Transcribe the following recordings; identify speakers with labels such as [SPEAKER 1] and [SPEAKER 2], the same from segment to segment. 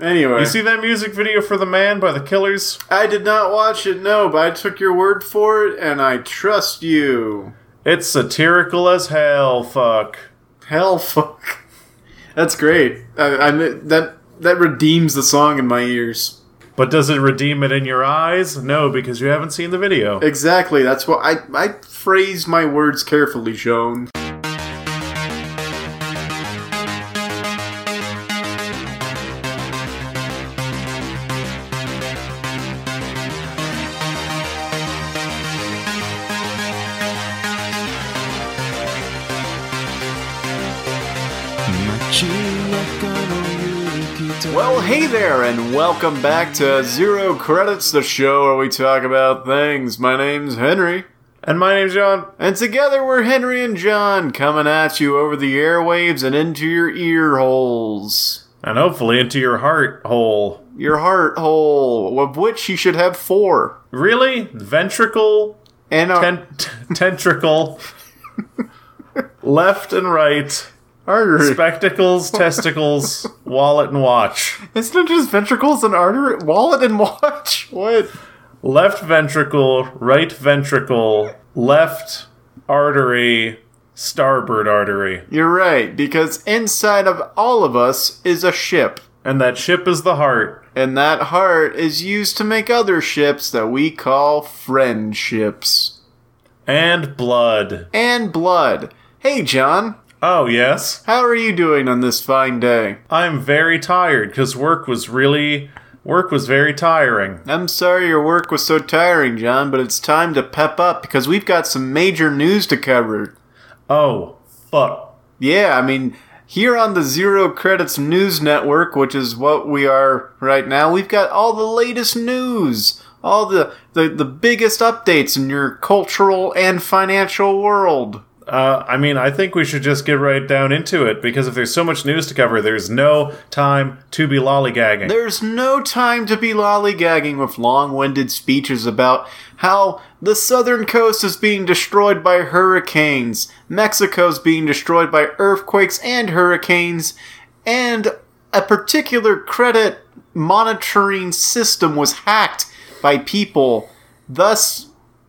[SPEAKER 1] Anyway,
[SPEAKER 2] You see that music video for The Man by The Killers?
[SPEAKER 1] I did not watch it, no, but I took your word for it, and I trust you.
[SPEAKER 2] It's satirical as hell, fuck.
[SPEAKER 1] Hell, fuck. That's great. I, I that that redeems the song in my ears.
[SPEAKER 2] But does it redeem it in your eyes? No, because you haven't seen the video.
[SPEAKER 1] Exactly. That's what I I phrase my words carefully, Joan. Welcome back to Zero Credits, the show where we talk about things. My name's Henry.
[SPEAKER 2] And my name's John.
[SPEAKER 1] And together we're Henry and John coming at you over the airwaves and into your ear holes.
[SPEAKER 2] And hopefully into your heart hole.
[SPEAKER 1] Your heart hole, of which you should have four.
[SPEAKER 2] Really? Ventricle?
[SPEAKER 1] And a
[SPEAKER 2] Ten- t- tentacle? left and right.
[SPEAKER 1] Artery.
[SPEAKER 2] Spectacles, testicles, wallet, and watch.
[SPEAKER 1] Isn't it just ventricles and artery? Wallet and watch? What?
[SPEAKER 2] Left ventricle, right ventricle, left artery, starboard artery.
[SPEAKER 1] You're right, because inside of all of us is a ship.
[SPEAKER 2] And that ship is the heart.
[SPEAKER 1] And that heart is used to make other ships that we call friendships.
[SPEAKER 2] And blood.
[SPEAKER 1] And blood. Hey, John,
[SPEAKER 2] Oh, yes?
[SPEAKER 1] how are you doing on this fine day?
[SPEAKER 2] I'm very tired because work was really. Work was very tiring.
[SPEAKER 1] I'm sorry your work was so tiring, John, but it's time to pep up because we've got some major news to cover.
[SPEAKER 2] Oh, fuck.
[SPEAKER 1] Yeah, I mean, here on the Zero Credits News Network, which is what we are right now, we've got all the latest news, all the, the, the biggest updates in your cultural and financial world.
[SPEAKER 2] Uh, I mean, I think we should just get right down into it because if there's so much news to cover, there's no time to be lollygagging.
[SPEAKER 1] There's no time to be lollygagging with long winded speeches about how the southern coast is being destroyed by hurricanes, Mexico's being destroyed by earthquakes and hurricanes, and a particular credit monitoring system was hacked by people. Thus,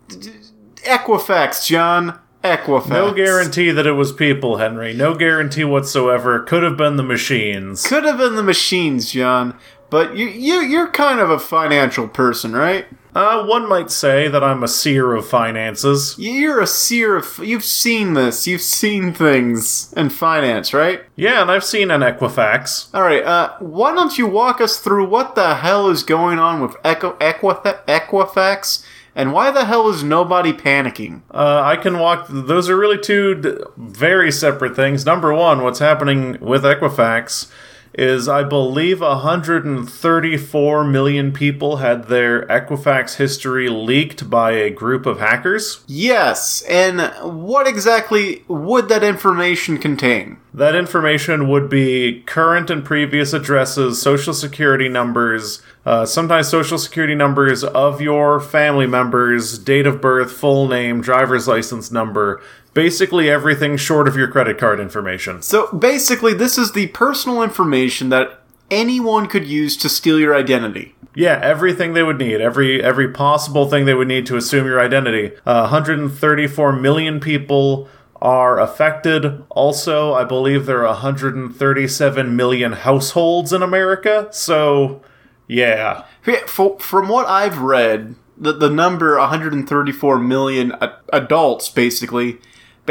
[SPEAKER 1] Equifax, John. Equifax.
[SPEAKER 2] no guarantee that it was people, Henry. No guarantee whatsoever. Could have been the machines.
[SPEAKER 1] Could have been the machines, John. But you, you, you're kind of a financial person, right?
[SPEAKER 2] Uh, one might say that I'm a seer of finances.
[SPEAKER 1] You're a seer of. You've seen this. You've seen things in finance, right?
[SPEAKER 2] Yeah, and I've seen an Equifax.
[SPEAKER 1] All right. Uh, why don't you walk us through what the hell is going on with Equifa- Equifax, and why the hell is nobody panicking?
[SPEAKER 2] Uh, I can walk. Those are really two d- very separate things. Number one, what's happening with Equifax is I believe 134 million people had their Equifax history leaked by a group of hackers.
[SPEAKER 1] Yes, and what exactly would that information contain?
[SPEAKER 2] That information would be current and previous addresses, social security numbers, uh, sometimes social security numbers of your family members, date of birth, full name, driver's license number, basically everything short of your credit card information.
[SPEAKER 1] So basically, this is the personal information that anyone could use to steal your identity.
[SPEAKER 2] Yeah, everything they would need, every every possible thing they would need to assume your identity. Uh, 134 million people are affected. Also, I believe there are 137 million households in America. So, yeah.
[SPEAKER 1] Yeah, fo- From what I've read, the, the number 134 million adults basically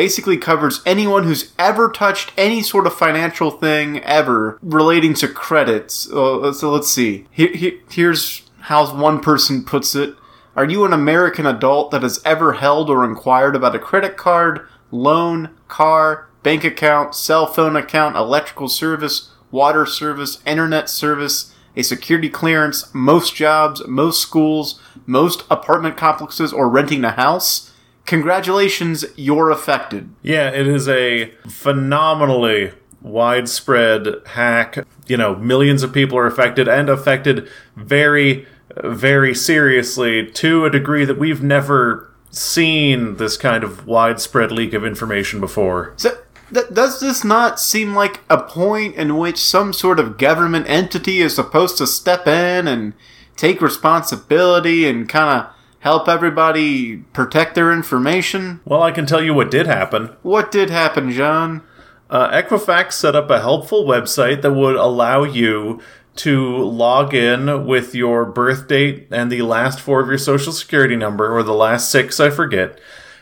[SPEAKER 1] basically covers anyone who's ever touched any sort of financial thing ever relating to credits. Uh, so let's see. Here, here, here's how one person puts it. Are you an American adult that has ever held or inquired about a credit card, loan, car, bank account, cell phone account, electrical service, water service, internet service, a security clearance, most jobs, most schools, most apartment complexes, or renting a house? Congratulations, you're affected.
[SPEAKER 2] Yeah, it is a phenomenally widespread hack. You know, millions of people are affected and affected very, very seriously to a degree that we've never seen this kind of widespread leak of information before.
[SPEAKER 1] So, Th- does this not seem like a point in which some sort of government entity is supposed to step in and take responsibility and kind of help everybody protect their information?
[SPEAKER 2] Well, I can tell you what did happen.
[SPEAKER 1] What did happen, John?
[SPEAKER 2] Uh, Equifax set up a helpful website that would allow you to log in with your birth date and the last four of your social security number, or the last six, I forget,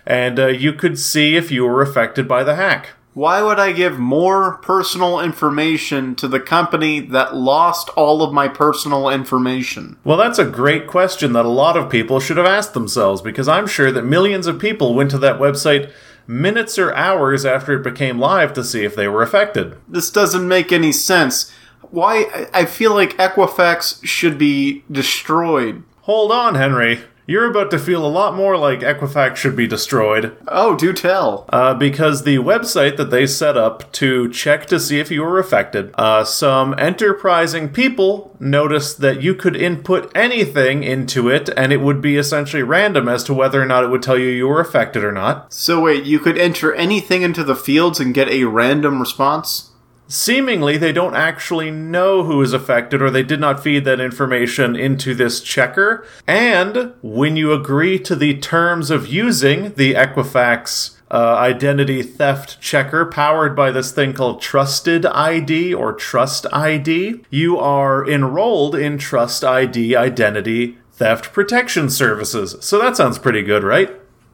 [SPEAKER 2] and uh, you could see if you were affected by the hack.
[SPEAKER 1] Why would I give more personal information to the company that lost all of my personal information?
[SPEAKER 2] Well, that's a great question that a lot of people should have asked themselves because I'm sure that millions of people went to that website minutes or hours after it became live to see if they were affected.
[SPEAKER 1] This doesn't make any sense. Why? I feel like Equifax should be destroyed.
[SPEAKER 2] Hold on, Henry. You're about to feel a lot more like Equifax should be destroyed.
[SPEAKER 1] Oh, do tell.
[SPEAKER 2] Uh, because the website that they set up to check to see if you were affected, uh, some enterprising people noticed that you could input anything into it and it would be essentially random as to whether or not it would tell you you were affected or not.
[SPEAKER 1] So wait, you could enter anything into the fields and get a random response?
[SPEAKER 2] Seemingly, they don't actually know who is affected, or they did not feed that information into this checker. And when you agree to the terms of using the Equifax uh, identity theft checker powered by this thing called Trusted ID or Trust ID, you are enrolled in Trust ID Identity Theft Protection Services. So that sounds pretty good, right?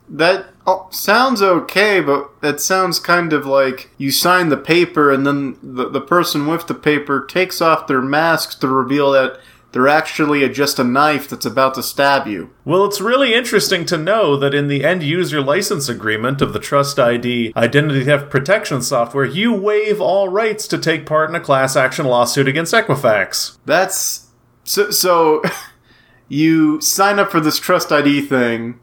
[SPEAKER 1] That oh, sounds okay, but that sounds kind of like you sign the paper and then the, the person with the paper takes off their masks to reveal that they're actually just a knife that's about to stab you.
[SPEAKER 2] Well, it's really interesting to know that in the end user license agreement of the Trust ID identity theft protection software, you waive all rights to take part in a class action lawsuit against Equifax.
[SPEAKER 1] That's so. So you sign up for this Trust ID thing,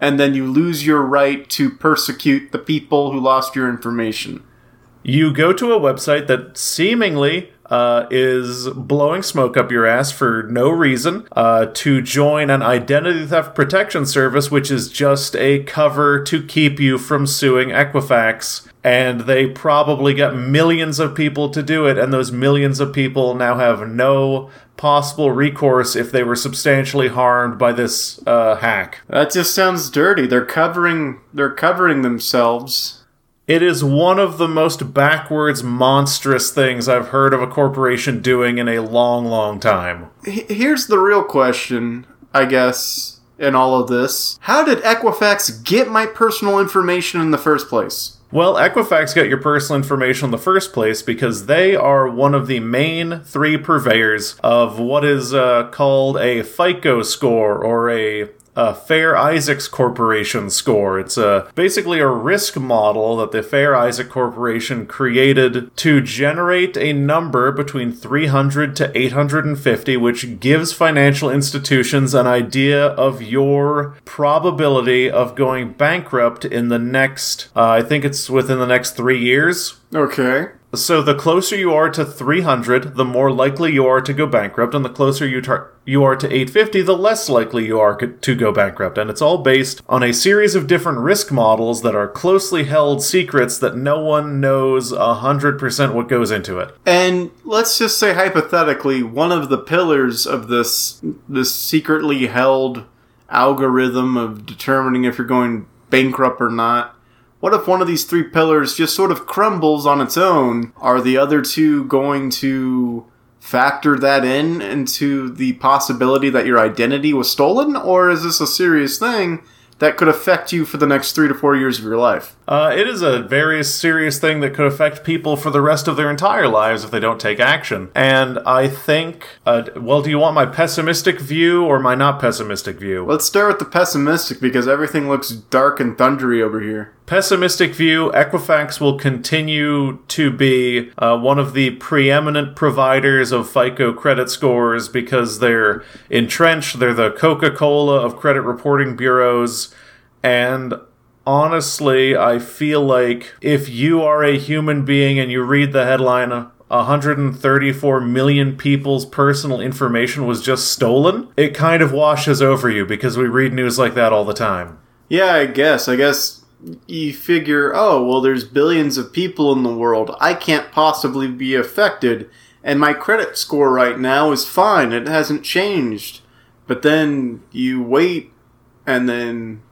[SPEAKER 1] and then you lose your right to persecute the people who lost your information.
[SPEAKER 2] You go to a website that seemingly uh, is blowing smoke up your ass for no reason uh, to join an identity theft protection service, which is just a cover to keep you from suing Equifax. And they probably got millions of people to do it, and those millions of people now have no possible recourse if they were substantially harmed by this uh, hack.
[SPEAKER 1] That just sounds dirty. They're covering. They're covering themselves.
[SPEAKER 2] It is one of the most backwards, monstrous things I've heard of a corporation doing in a long, long time.
[SPEAKER 1] Here's the real question, I guess, in all of this. How did Equifax get my personal information in the first place?
[SPEAKER 2] Well, Equifax got your personal information in the first place because they are one of the main three purveyors of what is uh, called a FICO score or a a Fair Isaacs Corporation score. It's a basically a risk model that the Fair Isaac Corporation created to generate a number between 300 to 850, which gives financial institutions an idea of your probability of going bankrupt in the next. Uh, I think it's within the next three years.
[SPEAKER 1] Okay.
[SPEAKER 2] So the closer you are to 300, the more likely you are to go bankrupt, and the closer you tar- you are to 850, the less likely you are co- to go bankrupt. And it's all based on a series of different risk models that are closely held secrets that no one knows 100% what goes into it.
[SPEAKER 1] And let's just say hypothetically, one of the pillars of this this secretly held algorithm of determining if you're going bankrupt or not. What if one of these three pillars just sort of crumbles on its own? Are the other two going to factor that in into the possibility that your identity was stolen, or is this a serious thing that could affect you for the next three to four years of your life?
[SPEAKER 2] Uh, it is a very serious thing that could affect people for the rest of their entire lives if they don't take action. And I think, uh, well, do you want my pessimistic view or my not pessimistic view?
[SPEAKER 1] Let's start with the pessimistic because everything looks dark and thundery over here.
[SPEAKER 2] Pessimistic view Equifax will continue to be uh, one of the preeminent providers of FICO credit scores because they're entrenched. They're the Coca Cola of credit reporting bureaus. And honestly, I feel like if you are a human being and you read the headline, 134 million people's personal information was just stolen, it kind of washes over you because we read news like that all the time.
[SPEAKER 1] Yeah, I guess. I guess you figure, oh, well, there's billions of people in the world. I can't possibly be affected. And my credit score right now is fine. It hasn't changed. But then you wait, and then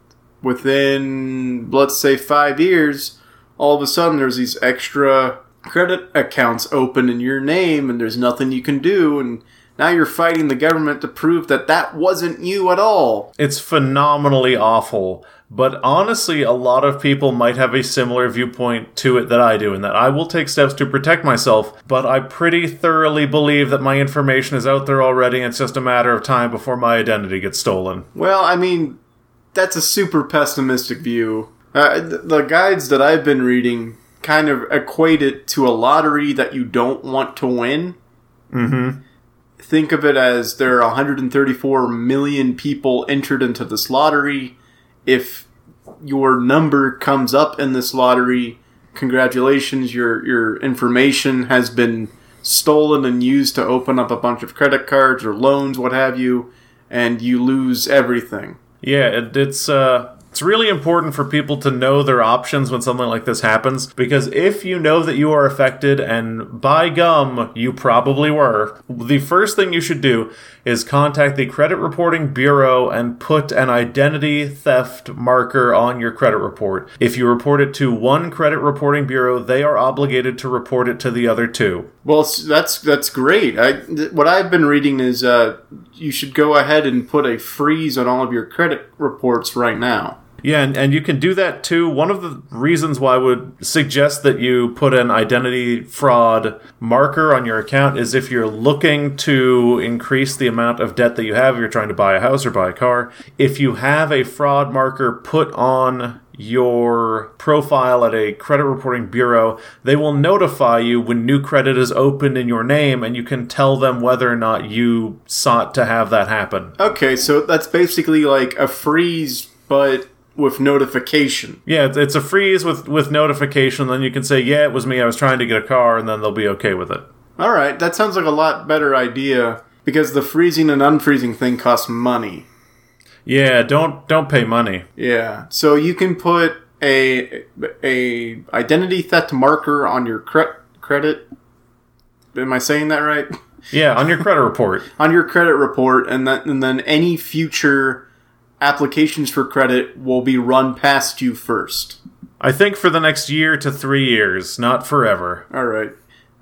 [SPEAKER 1] within, let's say, five years, all of a sudden there's these extra credit accounts open in your name, and there's nothing you can do. And now you're fighting the government to prove that that wasn't you at all.
[SPEAKER 2] It's phenomenally awful. But honestly, a lot of people might have a similar viewpoint to it that I do, in that I will take steps to protect myself, but I pretty thoroughly believe that my information is out there already, and it's just a matter of time before my identity gets stolen.
[SPEAKER 1] Well, I mean, that's a super pessimistic view. Uh, the guides that I've been reading kind of equate it to a lottery that you don't want to win.
[SPEAKER 2] Mm-hmm.
[SPEAKER 1] Think of it as there are 134 million people entered into this lottery. If your number comes up in this lottery, congratulations, your your information has been stolen and used to open up a bunch of credit cards or loans, what have you, and you lose everything.
[SPEAKER 2] Yeah, it, it's uh, it's really important for people to know their options when something like this happens because if you know that you are affected, and by gum, you probably were, the first thing you should do is contact the Credit Reporting Bureau and put an identity theft marker on your credit report. If you report it to one credit reporting bureau, they are obligated to report it to the other two.
[SPEAKER 1] Well, that's that's great. I, th- what I've been reading is uh, you should go ahead and put a freeze on all of your credit reports right now.
[SPEAKER 2] Yeah, and, and you can do that too. One of the reasons why I would suggest that you put an identity fraud marker on your account is if you're looking to increase the amount of debt that you have, you're trying to buy a house or buy a car. If you have a fraud marker put on your profile at a credit reporting bureau, they will notify you when new credit is opened in your name and you can tell them whether or not you sought to have that happen.
[SPEAKER 1] Okay, so that's basically like a freeze, but with notification.
[SPEAKER 2] Yeah, it's, a freeze with with notification. Then you can say, "Yeah, it was me. I was trying to get a car," and then they'll be okay with it.
[SPEAKER 1] All right, that sounds like a lot better idea because the freezing and unfreezing thing costs money.
[SPEAKER 2] Yeah, don't don't pay money.
[SPEAKER 1] Yeah, so you can put a a identity theft marker on your cre- credit. Am I saying that right?
[SPEAKER 2] Yeah, on your credit report.
[SPEAKER 1] on your credit report, and then and then any future applications for credit will be run past you first.
[SPEAKER 2] I think for the next year to three years, not forever.
[SPEAKER 1] All right.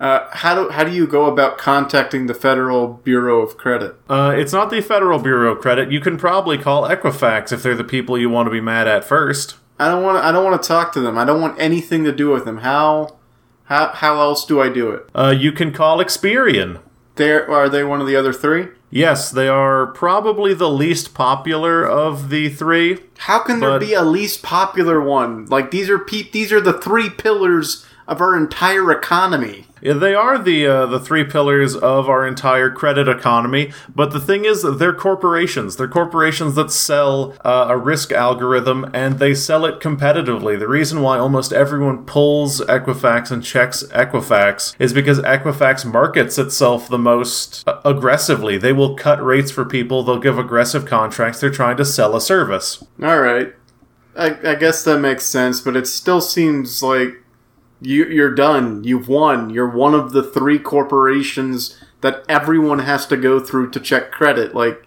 [SPEAKER 1] Uh, how do how do you go about contacting the Federal Bureau of Credit?
[SPEAKER 2] Uh, it's not the Federal Bureau of Credit. You can probably call Equifax if they're the people you want to be mad at first.
[SPEAKER 1] I don't want I don't want to talk to them. I don't want anything to do with them. How how how else do I do it?
[SPEAKER 2] Uh, you can call Experian.
[SPEAKER 1] There are they one of the other three?
[SPEAKER 2] Yes, they are probably the least popular of the three.
[SPEAKER 1] How can there be a least popular one? Like these are pe- these are the three pillars of our entire economy.
[SPEAKER 2] They are the uh, the three pillars of our entire credit economy. But the thing is, they're corporations. They're corporations that sell uh, a risk algorithm, and they sell it competitively. The reason why almost everyone pulls Equifax and checks Equifax is because Equifax markets itself the most uh, aggressively. They will cut rates for people. They'll give aggressive contracts. They're trying to sell a service.
[SPEAKER 1] All right. I, I guess that makes sense, but it still seems like you, you're done. You've won. You're one of the three corporations that everyone has to go through to check credit. Like,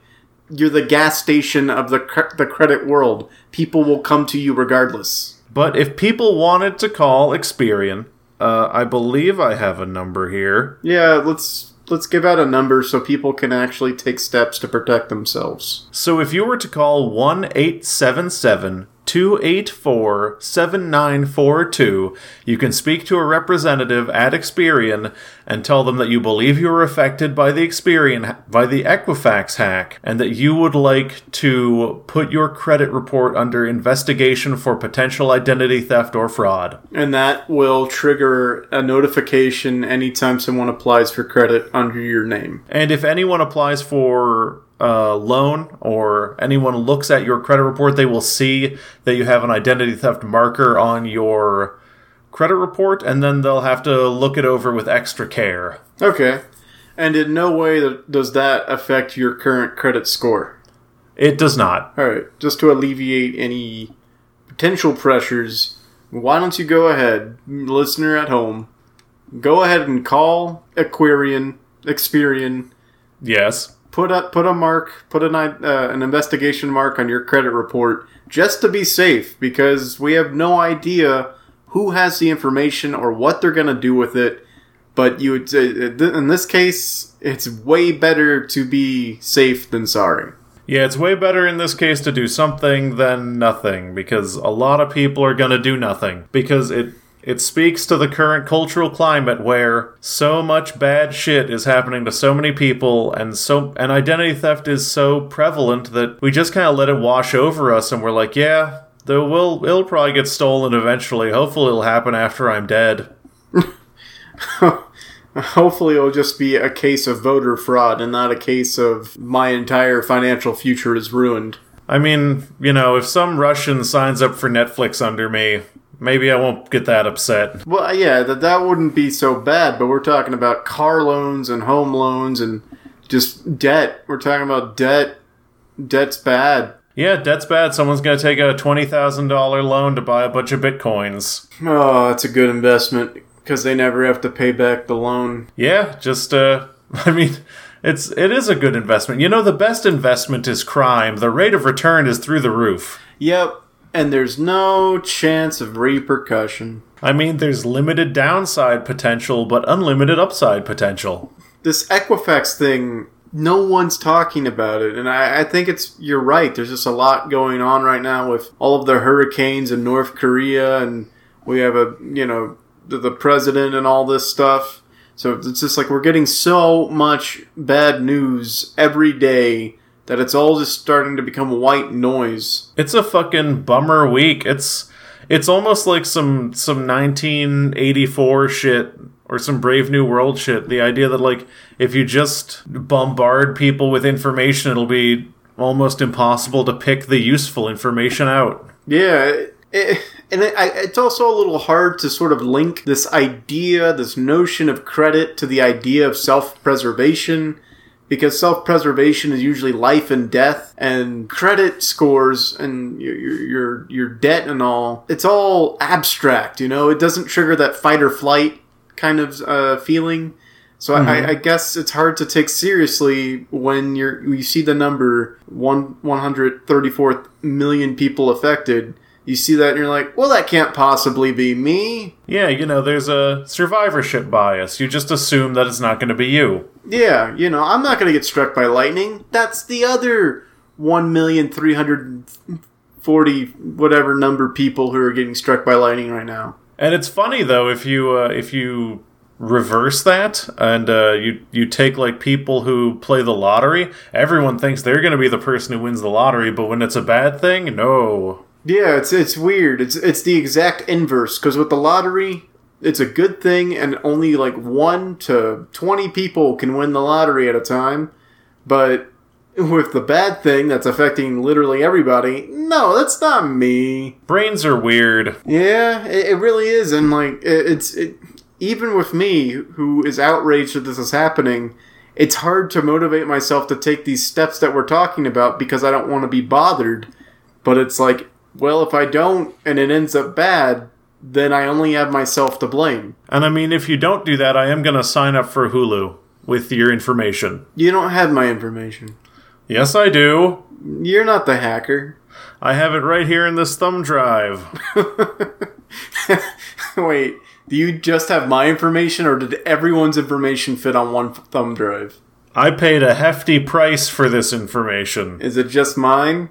[SPEAKER 1] you're the gas station of the, cre- the credit world. People will come to you regardless.
[SPEAKER 2] But if people wanted to call Experian, uh, I believe I have a number here.
[SPEAKER 1] Yeah, let's let's give out a number so people can actually take steps to protect themselves.
[SPEAKER 2] So if you were to call 1 877 284 7942, you can speak to a representative at Experian and tell them that you believe you were affected by the Experian by the Equifax hack and that you would like to put your credit report under investigation for potential identity theft or fraud.
[SPEAKER 1] And that will trigger a notification anytime someone applies for credit under your name.
[SPEAKER 2] And if anyone applies for a loan or anyone looks at your credit report, they will see that you have an identity theft marker on your credit report, and then they'll have to look it over with extra care.
[SPEAKER 1] Okay. And in no way does that affect your current credit score.
[SPEAKER 2] It does not.
[SPEAKER 1] All right, just to alleviate any potential pressures, why don't you go ahead, listener at home, go ahead and call Aquarian, Experian,
[SPEAKER 2] Yes.
[SPEAKER 1] Put a put a mark, put an uh, an investigation mark on your credit report just to be safe because we have no idea who has the information or what they're going to do with it. But you would say in this case, it's way better to be safe than sorry.
[SPEAKER 2] Yeah, it's way better in this case to do something than nothing because a lot of people are going to do nothing because it it speaks to the current cultural climate where so much bad shit is happening to so many people and so and identity theft is so prevalent that we just kind of let it wash over us and we're like, yeah, there will it'll probably get stolen eventually. Hopefully it'll happen after I'm dead.
[SPEAKER 1] Hopefully, it'll just be a case of voter fraud and not a case of my entire financial future is ruined.
[SPEAKER 2] I mean, you know, if some Russian signs up for Netflix under me, maybe I won't get that upset.
[SPEAKER 1] Well, yeah, that that wouldn't be so bad, but we're talking about car loans and home loans and just debt. We're talking about debt. Debt's bad.
[SPEAKER 2] Yeah, debt's bad. Someone's going to take a $20,000 loan to buy a bunch of bitcoins.
[SPEAKER 1] Oh, that's a good investment because they never have to pay back the loan.
[SPEAKER 2] Yeah, just uh I mean, it's it is a good investment. You know the best investment is crime. The rate of return is through the roof.
[SPEAKER 1] Yep, and there's no chance of repercussion.
[SPEAKER 2] I mean, there's limited downside potential but unlimited upside potential.
[SPEAKER 1] This Equifax thing, no one's talking about it, and I, I think it's you're right. There's just a lot going on right now with all of the hurricanes in North Korea, and we have a you know the, the president and all this stuff. So it's just like we're getting so much bad news every day that it's all just starting to become white noise.
[SPEAKER 2] It's a fucking bummer week. It's it's almost like some some 1984 shit or some Brave New World shit. The idea that like if you just bombard people with information, it'll be almost impossible to pick the useful information out.
[SPEAKER 1] Yeah, it, it, and it, I, it's also a little hard to sort of link this idea, this notion of credit, to the idea of self-preservation. Because self-preservation is usually life and death, and credit scores and your, your your your debt and all. It's all abstract, you know. It doesn't trigger that fight or flight kind of uh, feeling. So I, I guess it's hard to take seriously when you're you see the number one one hundred thirty four million people affected. You see that and you're like, well, that can't possibly be me.
[SPEAKER 2] Yeah, you know, there's a survivorship bias. You just assume that it's not going to be you.
[SPEAKER 1] Yeah, you know, I'm not going to get struck by lightning. That's the other one million three hundred forty whatever number people who are getting struck by lightning right now.
[SPEAKER 2] And it's funny though if you uh, if you reverse that and uh, you you take like people who play the lottery, everyone thinks they're going to be the person who wins the lottery, but when it's a bad thing, no.
[SPEAKER 1] Yeah, it's it's weird. It's it's the exact inverse because with the lottery, it's a good thing, and only like one to twenty people can win the lottery at a time. But with the bad thing that's affecting literally everybody, no, that's not me.
[SPEAKER 2] Brains are weird.
[SPEAKER 1] Yeah, it, it really is, and like it, it's it, even with me, who is outraged that this is happening. It's hard to motivate myself to take these steps that we're talking about because I don't want to be bothered. But it's like, well, if I don't and it ends up bad, then I only have myself to blame.
[SPEAKER 2] And I mean, if you don't do that, I am going to sign up for Hulu with your information.
[SPEAKER 1] You don't have my information.
[SPEAKER 2] Yes, I do.
[SPEAKER 1] You're not the hacker.
[SPEAKER 2] I have it right here in this thumb drive.
[SPEAKER 1] Wait, do you just have my information or did everyone's information fit on one thumb drive?
[SPEAKER 2] I paid a hefty price for this information.
[SPEAKER 1] Is it just mine?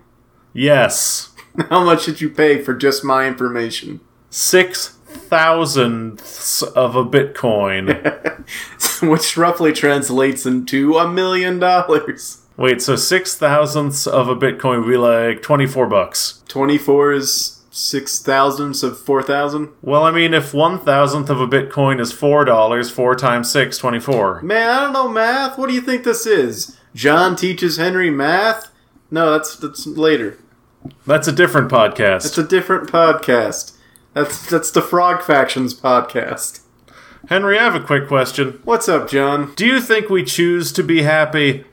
[SPEAKER 2] Yes.
[SPEAKER 1] How much did you pay for just my information?
[SPEAKER 2] Six thousandths of a Bitcoin.
[SPEAKER 1] Which roughly translates into a million dollars.
[SPEAKER 2] Wait, so six thousandths of a Bitcoin would be like 24 bucks.
[SPEAKER 1] 24 is six thousandths of 4,000?
[SPEAKER 2] Well, I mean, if one thousandth of a Bitcoin is $4, 4 times 6, 24.
[SPEAKER 1] Man, I don't know math. What do you think this is? John teaches Henry math? No, that's that's later.
[SPEAKER 2] That's a different podcast.
[SPEAKER 1] It's a different podcast. That's that's the Frog Fractions podcast.
[SPEAKER 2] Henry, I have a quick question.
[SPEAKER 1] What's up, John?
[SPEAKER 2] Do you think we choose to be happy?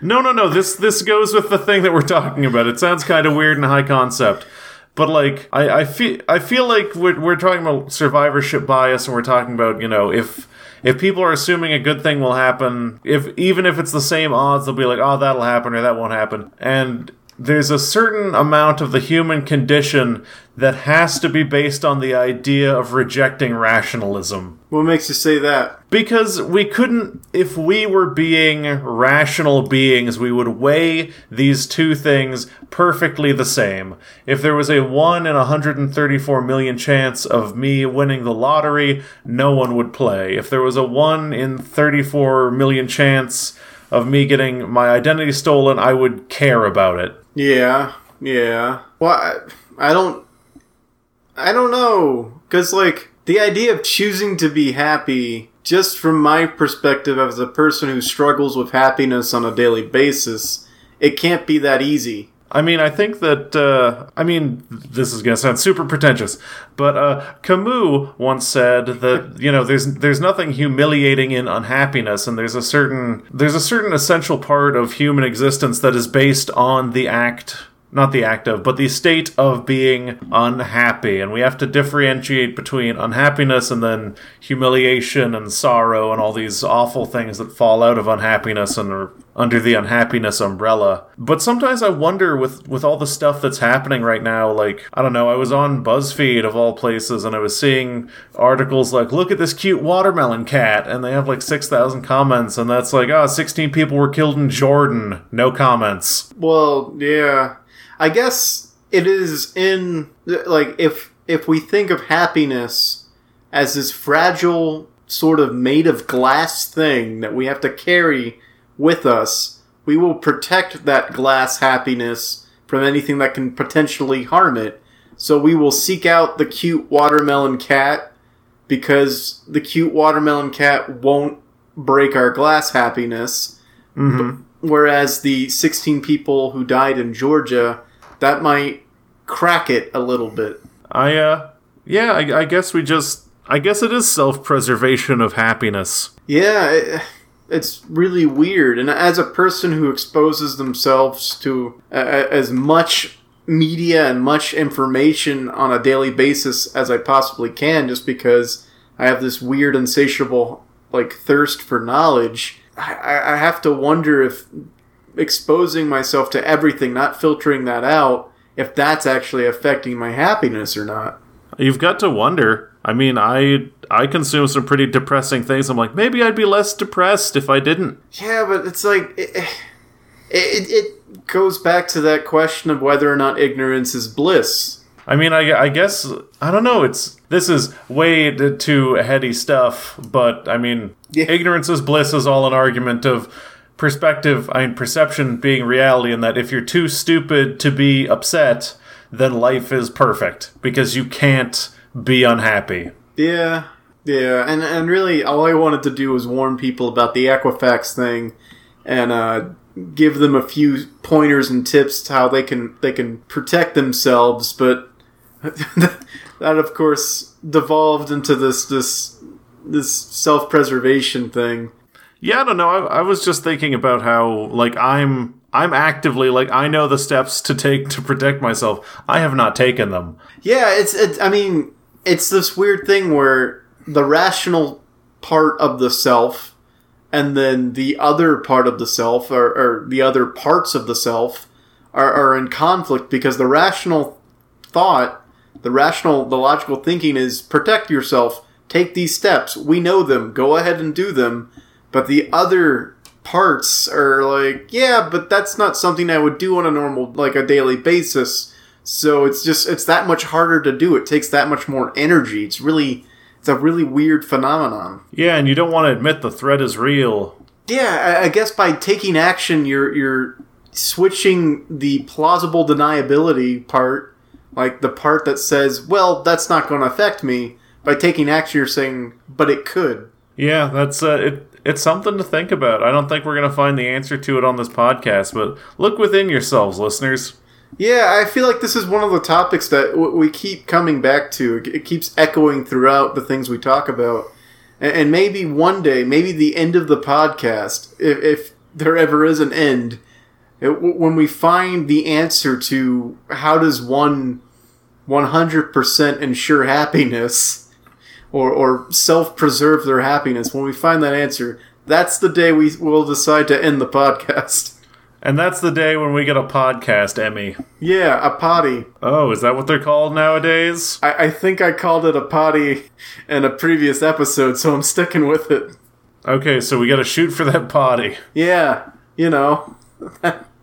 [SPEAKER 2] No, no, no. This this goes with the thing that we're talking about. It sounds kind of weird and high concept, but like I, I feel I feel like we're we're talking about survivorship bias, and we're talking about you know if if people are assuming a good thing will happen, if even if it's the same odds, they'll be like, oh, that'll happen or that won't happen, and there's a certain amount of the human condition that has to be based on the idea of rejecting rationalism.
[SPEAKER 1] What makes you say that?
[SPEAKER 2] Because we couldn't, if we were being rational beings, we would weigh these two things perfectly the same. If there was a 1 in 134 million chance of me winning the lottery, no one would play. If there was a 1 in 34 million chance of me getting my identity stolen, I would care about it.
[SPEAKER 1] Yeah, yeah. Well, I, I don't, I don't know, because like the idea of choosing to be happy, just from my perspective as a person who struggles with happiness on a daily basis, it can't be that easy.
[SPEAKER 2] I mean, I think that, uh, I mean, this is going to sound super pretentious, but uh, Camus once said that you know there's there's nothing humiliating in unhappiness, and there's a certain there's a certain essential part of human existence that is based on the act not the act of, but the state of being unhappy. And we have to differentiate between unhappiness and then humiliation and sorrow and all these awful things that fall out of unhappiness and are under the unhappiness umbrella. But sometimes I wonder with, with all the stuff that's happening right now, like, I don't know, I was on BuzzFeed of all places and I was seeing articles like, look at this cute watermelon cat. And they have like 6,000 comments. And that's like, oh, 16 people were killed in Jordan. No comments.
[SPEAKER 1] Well, yeah. I guess it is in like if if we think of happiness as this fragile sort of made of glass thing that we have to carry with us, we will protect that glass happiness from anything that can potentially harm it. So we will seek out the cute watermelon cat because the cute watermelon cat won't break our glass happiness.
[SPEAKER 2] Mm-hmm.
[SPEAKER 1] Whereas the 16 people who died in Georgia, that might crack it a little bit.
[SPEAKER 2] I, uh, yeah, I, I guess we just, I guess it is self preservation of happiness.
[SPEAKER 1] Yeah, it, it's really weird. And as a person who exposes themselves to uh, as much media and much information on a daily basis as I possibly can, just because I have this weird, insatiable, like, thirst for knowledge, I, I have to wonder if exposing myself to everything, not filtering that out, if that's actually affecting my happiness or not.
[SPEAKER 2] You've got to wonder. I mean, I I consume some pretty depressing things. I'm like, maybe I'd be less depressed if I didn't.
[SPEAKER 1] Yeah, but it's like it, it, it goes back to that question of whether or not ignorance is bliss.
[SPEAKER 2] I mean, I, I guess I don't know. It's this is way too heady stuff, but I mean,
[SPEAKER 1] Yeah.
[SPEAKER 2] ignorance is bliss is all an argument of perspective. I mean, perception being reality, and that if you're too stupid to be upset, then life is perfect because you can't be unhappy.
[SPEAKER 1] Yeah, yeah, and and really, all I wanted to do was warn people about the Equifax thing, and uh, give them a few pointers and tips to how they can they can protect themselves. But that, of course, devolved into this this this self preservation thing.
[SPEAKER 2] Yeah, I don't know. I, I was just thinking about how like I'm I'm actively like I know the steps to take to protect myself. I have not taken them.
[SPEAKER 1] Yeah, it's it's. I mean, it's this weird thing where the rational part of the self, and then the other part of the self, or, or the other parts of the self, are, are in conflict because the rational thought, the rational, the logical thinking is protect yourself, take these steps. We know them. Go ahead and do them. But the other parts are like, yeah, but that's not something I would do on a normal, like a daily basis. So it's just it's that much harder to do. It takes that much more energy. It's really it's a really weird phenomenon.
[SPEAKER 2] Yeah, and you don't want to admit the threat is real.
[SPEAKER 1] Yeah, I, I guess by taking action, you're you're switching the plausible deniability part, like the part that says, "Well, that's not going to affect me." By taking action, you're saying, "But it could."
[SPEAKER 2] Yeah, that's uh, it. It's something to think about. I don't think we're gonna find the answer to it on this podcast, but look within yourselves, listeners.
[SPEAKER 1] Yeah, I feel like this is one of the topics that w- we keep coming back to. It keeps echoing throughout the things we talk about. And, and maybe one day, maybe the end of the podcast, if, if there ever is an end. It, w- when we find the answer to how does one 100% ensure happiness or, or self preserve their happiness, when we find that answer, that's the day we will decide to end the podcast.
[SPEAKER 2] And that's the day when we get a podcast Emmy.
[SPEAKER 1] Yeah, a potty.
[SPEAKER 2] Oh, is that what they're called nowadays?
[SPEAKER 1] I, I think I called it a potty in a previous episode, so I'm sticking with it.
[SPEAKER 2] Okay, so we gotta shoot for that potty.
[SPEAKER 1] Yeah, you know.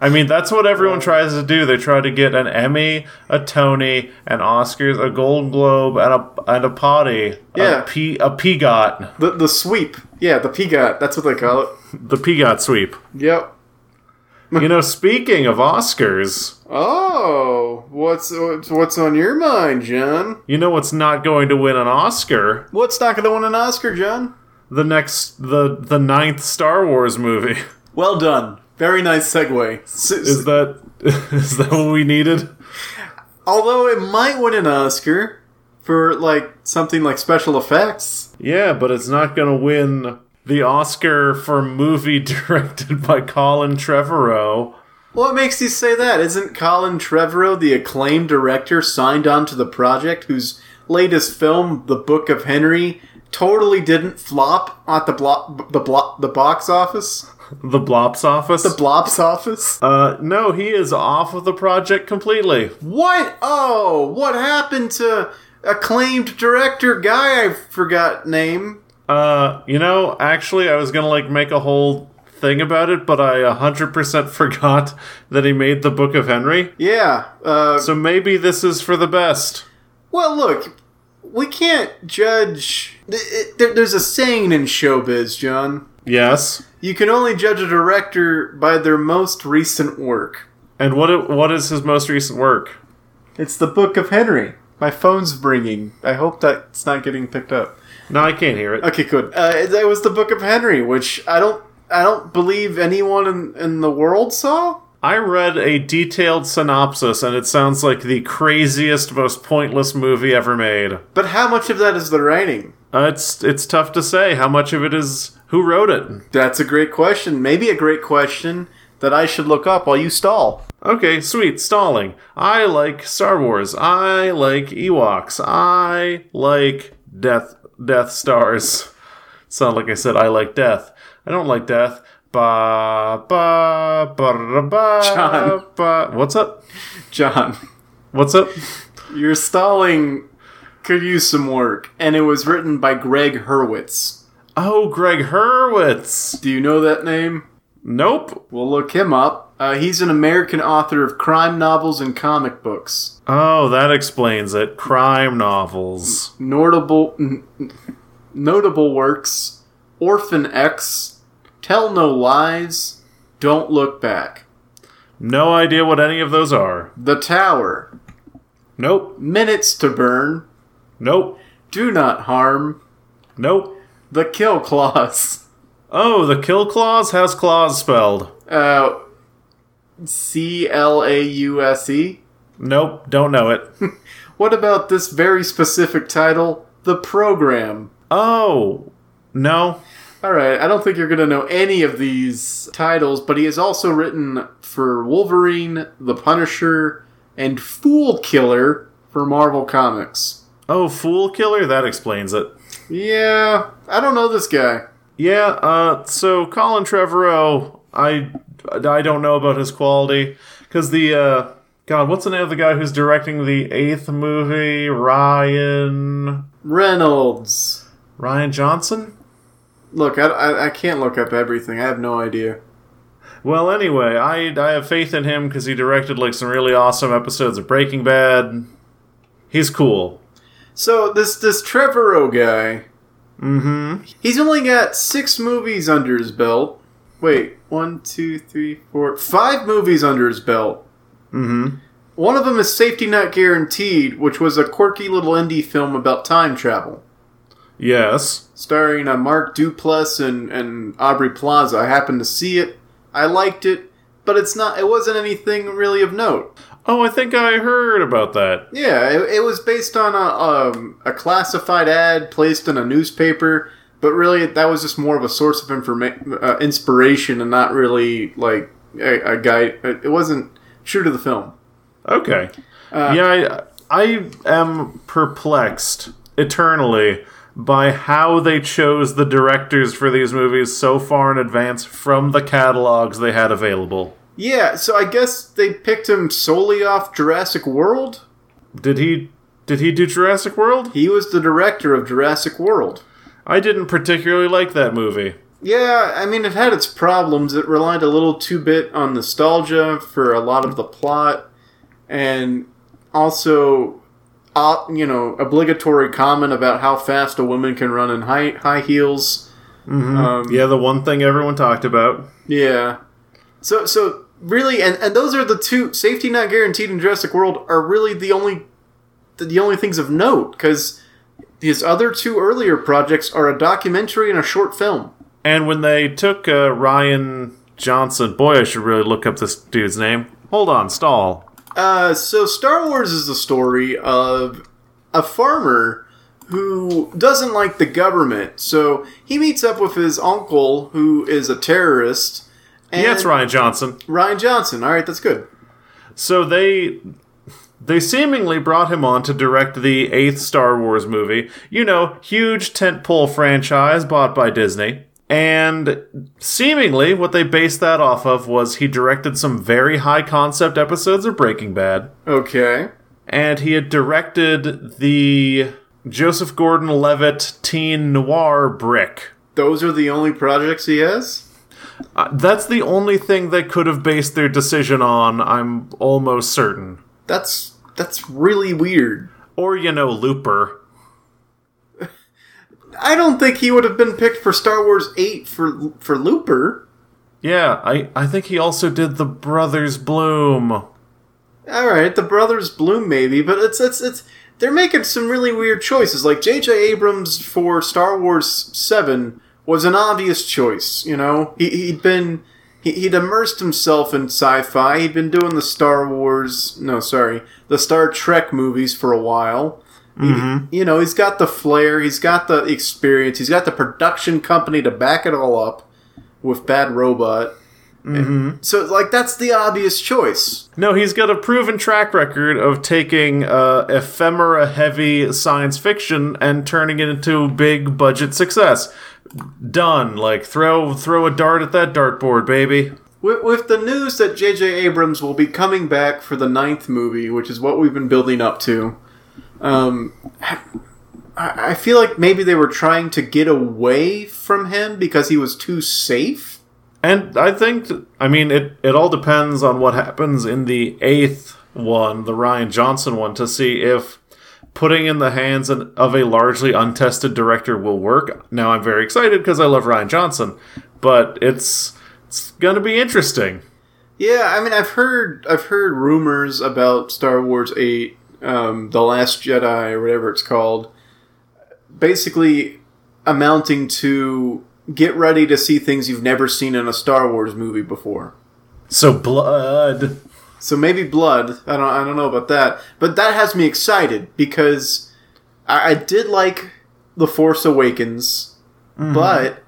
[SPEAKER 2] I mean, that's what everyone tries to do. They try to get an Emmy, a Tony, an Oscars, a Gold Globe, and a and a potty.
[SPEAKER 1] Yeah.
[SPEAKER 2] a, P, a PGOT,
[SPEAKER 1] The, the sweep. Yeah, the PGOT. That's what they call it.
[SPEAKER 2] the PGOT sweep.
[SPEAKER 1] Yep.
[SPEAKER 2] You know, speaking of Oscars,
[SPEAKER 1] Oh, what's what's on your mind, John?
[SPEAKER 2] you know what's not going to win an Oscar?
[SPEAKER 1] What's not going to win an Oscar, John?
[SPEAKER 2] The next, the the ninth Star Wars movie.
[SPEAKER 1] Well done. Very nice segue.
[SPEAKER 2] Is that is that what we needed?
[SPEAKER 1] although it might win an Oscar for like something like special effects.
[SPEAKER 2] Yeah, but it's not going to win the Oscar for movie directed by Colin Trevorrow.
[SPEAKER 1] What makes you say that? Isn't Colin Trevorrow the acclaimed director signed on to the project whose latest film, The Book of Henry, totally didn't flop at the blo- the blo- the box office?
[SPEAKER 2] The Blops office.
[SPEAKER 1] The Blops office?
[SPEAKER 2] uh, no, he is off of the project completely.
[SPEAKER 1] What? Oh, what happened to acclaimed director guy I forgot name?
[SPEAKER 2] Uh, you know, actually, I was gonna like make a whole thing about it, but I 100% forgot that he made the Book of Henry.
[SPEAKER 1] Yeah. Uh,
[SPEAKER 2] So maybe this is for the best.
[SPEAKER 1] well, look, we can't judge. th- it- there- There's a saying in showbiz, John.
[SPEAKER 2] Yes.
[SPEAKER 1] You can only judge a director by their most recent work.
[SPEAKER 2] And what what is his most recent work?
[SPEAKER 1] It's the Book of Henry. My phone's ringing. I hope that's not getting picked up.
[SPEAKER 2] No, I can't hear it.
[SPEAKER 1] Okay, good. Uh, it, it was the Book of Henry, which I don't, I don't believe anyone in, in the world saw.
[SPEAKER 2] I read a detailed synopsis, and it sounds like the craziest, most pointless movie ever made.
[SPEAKER 1] But how much of that is the writing?
[SPEAKER 2] Uh, it's it's tough to say how much of it is who wrote it.
[SPEAKER 1] That's a great question. Maybe a great question that I should look up while you stall.
[SPEAKER 2] Okay, sweet, stalling. I like Star Wars. I like Ewoks. I like Death Death Stars. Sound like I said I like death. I don't like death. Ba ba ba ba
[SPEAKER 1] John.
[SPEAKER 2] ba. What's up?
[SPEAKER 1] John,
[SPEAKER 2] What's up?
[SPEAKER 1] your stalling could use some work, and it was written by Gregg Hurwitz.
[SPEAKER 2] Oh, Gregg Hurwitz.
[SPEAKER 1] Do you know that name?
[SPEAKER 2] Nope.
[SPEAKER 1] We'll look him up. Uh, he's an American author of crime novels and comic books.
[SPEAKER 2] Oh, that explains it. Crime novels.
[SPEAKER 1] Notable, n- notable works: Orphan X, Tell No Lies, Don't Look Back,
[SPEAKER 2] No idea what any of those are.
[SPEAKER 1] The Tower,
[SPEAKER 2] Nope.
[SPEAKER 1] Minutes to Burn,
[SPEAKER 2] Nope.
[SPEAKER 1] Do Not Harm,
[SPEAKER 2] Nope.
[SPEAKER 1] The Kill Clause,
[SPEAKER 2] Oh, the kill clause has clause spelled.
[SPEAKER 1] uh, C L A U S E.
[SPEAKER 2] Nope, don't know it.
[SPEAKER 1] What about this very specific title, The Program?
[SPEAKER 2] oh, no.
[SPEAKER 1] All right, I don't think you're going to know any of these titles, but he has also written for Wolverine, The Punisher, and Fool Killer for Marvel Comics.
[SPEAKER 2] Oh, Fool Killer? That explains it.
[SPEAKER 1] Yeah, I don't know this guy.
[SPEAKER 2] Yeah, uh, so Colin Trevorrow, I, I don't know about his quality. Because the, uh, God, what's the name of the guy who's directing the eighth movie? Ryan.
[SPEAKER 1] Reynolds.
[SPEAKER 2] Rian Johnson?
[SPEAKER 1] Look, I, I, I can't look up everything. I have no idea.
[SPEAKER 2] Well, anyway, I I have faith in him because he directed like some really awesome episodes of Breaking Bad. He's cool.
[SPEAKER 1] So this this Trevorrow guy,
[SPEAKER 2] Mm-hmm.
[SPEAKER 1] he's only got six movies under his belt. Wait, one, two, three, four, five movies under his belt.
[SPEAKER 2] Mm-hmm.
[SPEAKER 1] One of them is Safety Not Guaranteed, which was a quirky little indie film about time travel,
[SPEAKER 2] Yes.
[SPEAKER 1] starring uh, Mark Duplass and, and Aubrey Plaza. I happened to see it. I liked it, but it's not. It wasn't anything really of note.
[SPEAKER 2] Oh, I think I heard about that.
[SPEAKER 1] Yeah, it, it was based on a um, a classified ad placed in a newspaper, but really that was just more of a source of informa- uh, inspiration and not really like a, a guide. It wasn't true to the film.
[SPEAKER 2] Okay. yeah, I, I am perplexed eternally by how they chose the directors for these movies so far in advance from the catalogs they had available.
[SPEAKER 1] Yeah, so I guess they picked him solely off Jurassic World.
[SPEAKER 2] Did he did he do Jurassic World?
[SPEAKER 1] He was the director of Jurassic World.
[SPEAKER 2] I didn't particularly like that movie.
[SPEAKER 1] Yeah, I mean, it had its problems. It relied a little too bit on nostalgia for a lot of the plot, and also, uh, you know, obligatory comment about how fast a woman can run in high high heels. Um,
[SPEAKER 2] Yeah, the one thing everyone talked about.
[SPEAKER 1] yeah. So, so really, and, and those are the two safety not guaranteed in Jurassic World are really the only the only things of note because his other two earlier projects are a documentary and a short film.
[SPEAKER 2] And when they took uh, Rian Johnson, boy, I should really look up this dude's name. Hold on, stall.
[SPEAKER 1] Uh, so Star Wars is the story of a farmer who doesn't like the government. So he meets up with his uncle, who is a terrorist. And
[SPEAKER 2] Yeah, it's Rian Johnson.
[SPEAKER 1] Rian Johnson. All right, that's good.
[SPEAKER 2] So they they seemingly brought him on to direct the eighth Star Wars movie. You know, huge tentpole franchise bought by Disney. And seemingly, what they based that off of was he directed some very high concept episodes of Breaking Bad,
[SPEAKER 1] Okay.
[SPEAKER 2] and he had directed the Joseph Gordon Levitt teen noir Brick.
[SPEAKER 1] Those are the only projects he has?
[SPEAKER 2] Uh, that's the only thing they could have based their decision on, I'm almost certain.
[SPEAKER 1] That's that's really weird.
[SPEAKER 2] Or, you know, Looper.
[SPEAKER 1] I don't think he would have been picked for Star Wars 8 for for Looper.
[SPEAKER 2] Yeah, I, I think he also did the Brothers Bloom.
[SPEAKER 1] All right, the Brothers Bloom maybe, but it's it's it's they're making some really weird choices. Like J.J. Abrams for Star Wars Seven was an obvious choice. You know, he he'd been he, he'd immersed himself in sci-fi. He'd been doing the Star Wars no, sorry, the Star Trek movies for a while. He- you know, he's got the flair. He's got the experience. He's got the production company to back it all up with Bad Robot. Mm-hmm. So, like, that's the obvious choice.
[SPEAKER 2] No, he's got a proven track record of taking uh, ephemera heavy science fiction and turning it into big budget success. Done. Like throw throw a dart at that dartboard, baby.
[SPEAKER 1] With, with the news that J.J. Abrams will be coming back for the ninth movie, which is what we've been building up to, um, I, feel like maybe they were trying to get away from him because he was too safe.
[SPEAKER 2] And I think, I mean, it, it all depends on what happens in the eighth one, the Rian Johnson one, to see if putting in the hands of a largely untested director will work. Now, I'm very excited because I love Rian Johnson, but it's it's gonna be interesting.
[SPEAKER 1] Yeah, I mean, I've heard I've heard rumors about Star Wars Eight, um, the Last Jedi, or whatever it's called, basically amounting to get ready to see things you've never seen in a Star Wars movie before.
[SPEAKER 2] So blood.
[SPEAKER 1] So maybe blood. I don't. I don't know about that, but that has me excited because I, I did like the Force Awakens, but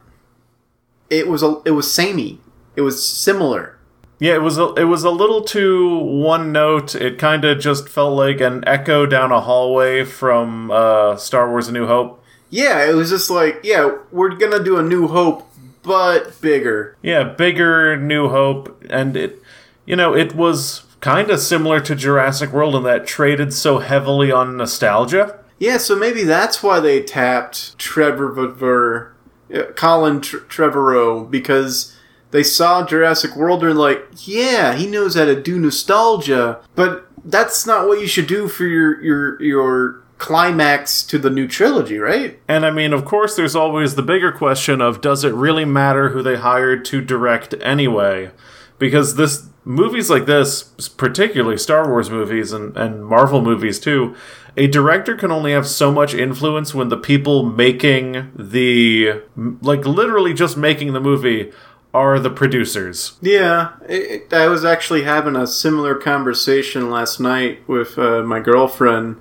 [SPEAKER 1] it was a, it was samey. It was similar.
[SPEAKER 2] Yeah, it was a, it was a little too one note. It kind of just felt like an echo down a hallway from uh, Star Wars: A New Hope.
[SPEAKER 1] Yeah, it was just like, yeah, we're gonna do a New Hope, but bigger.
[SPEAKER 2] Yeah, bigger New Hope, and it, you know, it was kind of similar to Jurassic World in that traded so heavily on nostalgia.
[SPEAKER 1] Yeah, so maybe that's why they tapped Trevor uh, Colin Tr- Trevorrow because they saw Jurassic World and like, yeah, he knows how to do nostalgia, but that's not what you should do for your your your climax to the new trilogy, right?
[SPEAKER 2] And I mean, of course, there's always the bigger question of does it really matter who they hired to direct anyway? Because this movies like this, particularly Star Wars movies and, and Marvel movies too, a director can only have so much influence when the people making the like literally just making the movie are the producers.
[SPEAKER 1] Yeah, it, I was actually having a similar conversation last night with uh, my girlfriend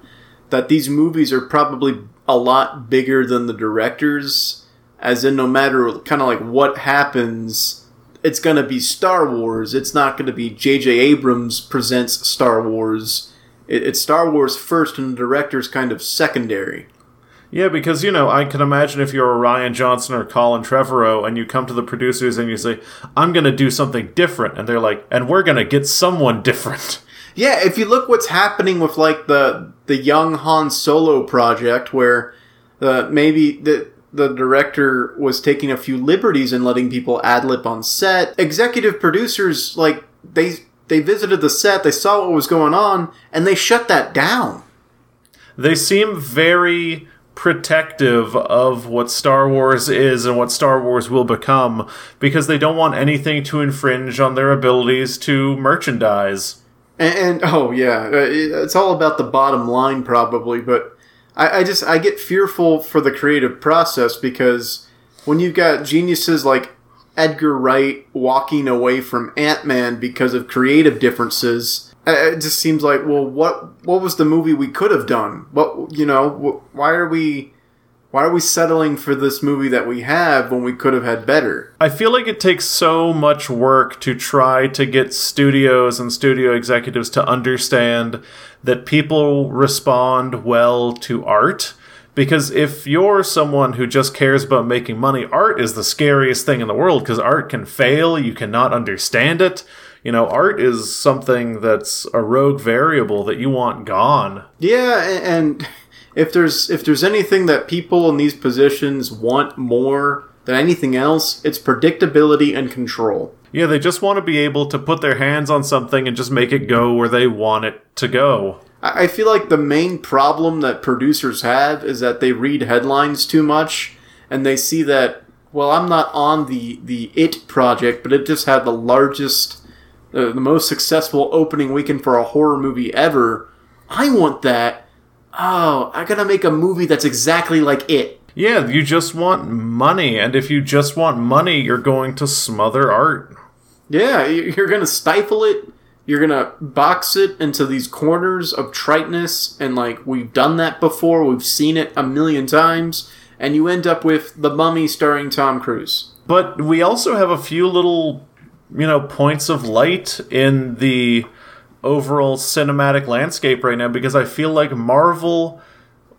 [SPEAKER 1] that these movies are probably a lot bigger than the directors as in no matter kind of like what happens, it's going to be Star Wars. It's not going to be J.J. Abrams presents Star Wars. It, it's Star Wars first, and the director's kind of secondary.
[SPEAKER 2] Yeah, because you know, I can imagine if you're a Rian Johnson or Colin Trevorrow and you come to the producers and you say, "I'm going to do something different," and they're like, "And we're going to get someone different."
[SPEAKER 1] Yeah, if you look what's happening with like the the young Han Solo project, where uh, maybe the the director was taking a few liberties and letting people ad lib on set. Executive producers like they they visited the set, they saw what was going on, and they shut that down.
[SPEAKER 2] They seem very protective of what Star Wars is and what Star Wars will become because they don't want anything to infringe on their abilities to merchandise.
[SPEAKER 1] And, and oh yeah, uh, it's all about the bottom line probably, but I, I just I get fearful for the creative process because when you've got geniuses like Edgar Wright walking away from Ant Man because of creative differences, Uh, it just seems like well, what what was the movie we could have done? What you know, why are we why are we settling for this movie that we have when we could have had better?
[SPEAKER 2] I feel like it takes so much work to try to get studios and studio executives to understand that people respond well to art. Because if you're someone who just cares about making money, art is the scariest thing in the world because art can fail, you cannot understand it. You know, art is something that's a rogue variable that you want gone.
[SPEAKER 1] Yeah, and if there's if there's anything that people in these positions want more than anything else, it's predictability and control.
[SPEAKER 2] Yeah, they just want to be able to put their hands on something and just make it go where they want it to go.
[SPEAKER 1] I feel like the main problem that producers have is that they read headlines too much and they see that well, I'm not on the the It project, but it just had the largest uh, the most successful opening weekend for a horror movie ever. I want that oh, I gotta make a movie that's exactly like it.
[SPEAKER 2] Yeah, you just want money, and if you just want money, you're going to smother art.
[SPEAKER 1] Yeah, you're gonna stifle it. You're gonna box it into these corners of triteness, and like we've done that before, we've seen it a million times, and you end up with The Mummy starring Tom Cruise.
[SPEAKER 2] But we also have a few little, you know, points of light in the overall cinematic landscape right now because I feel like Marvel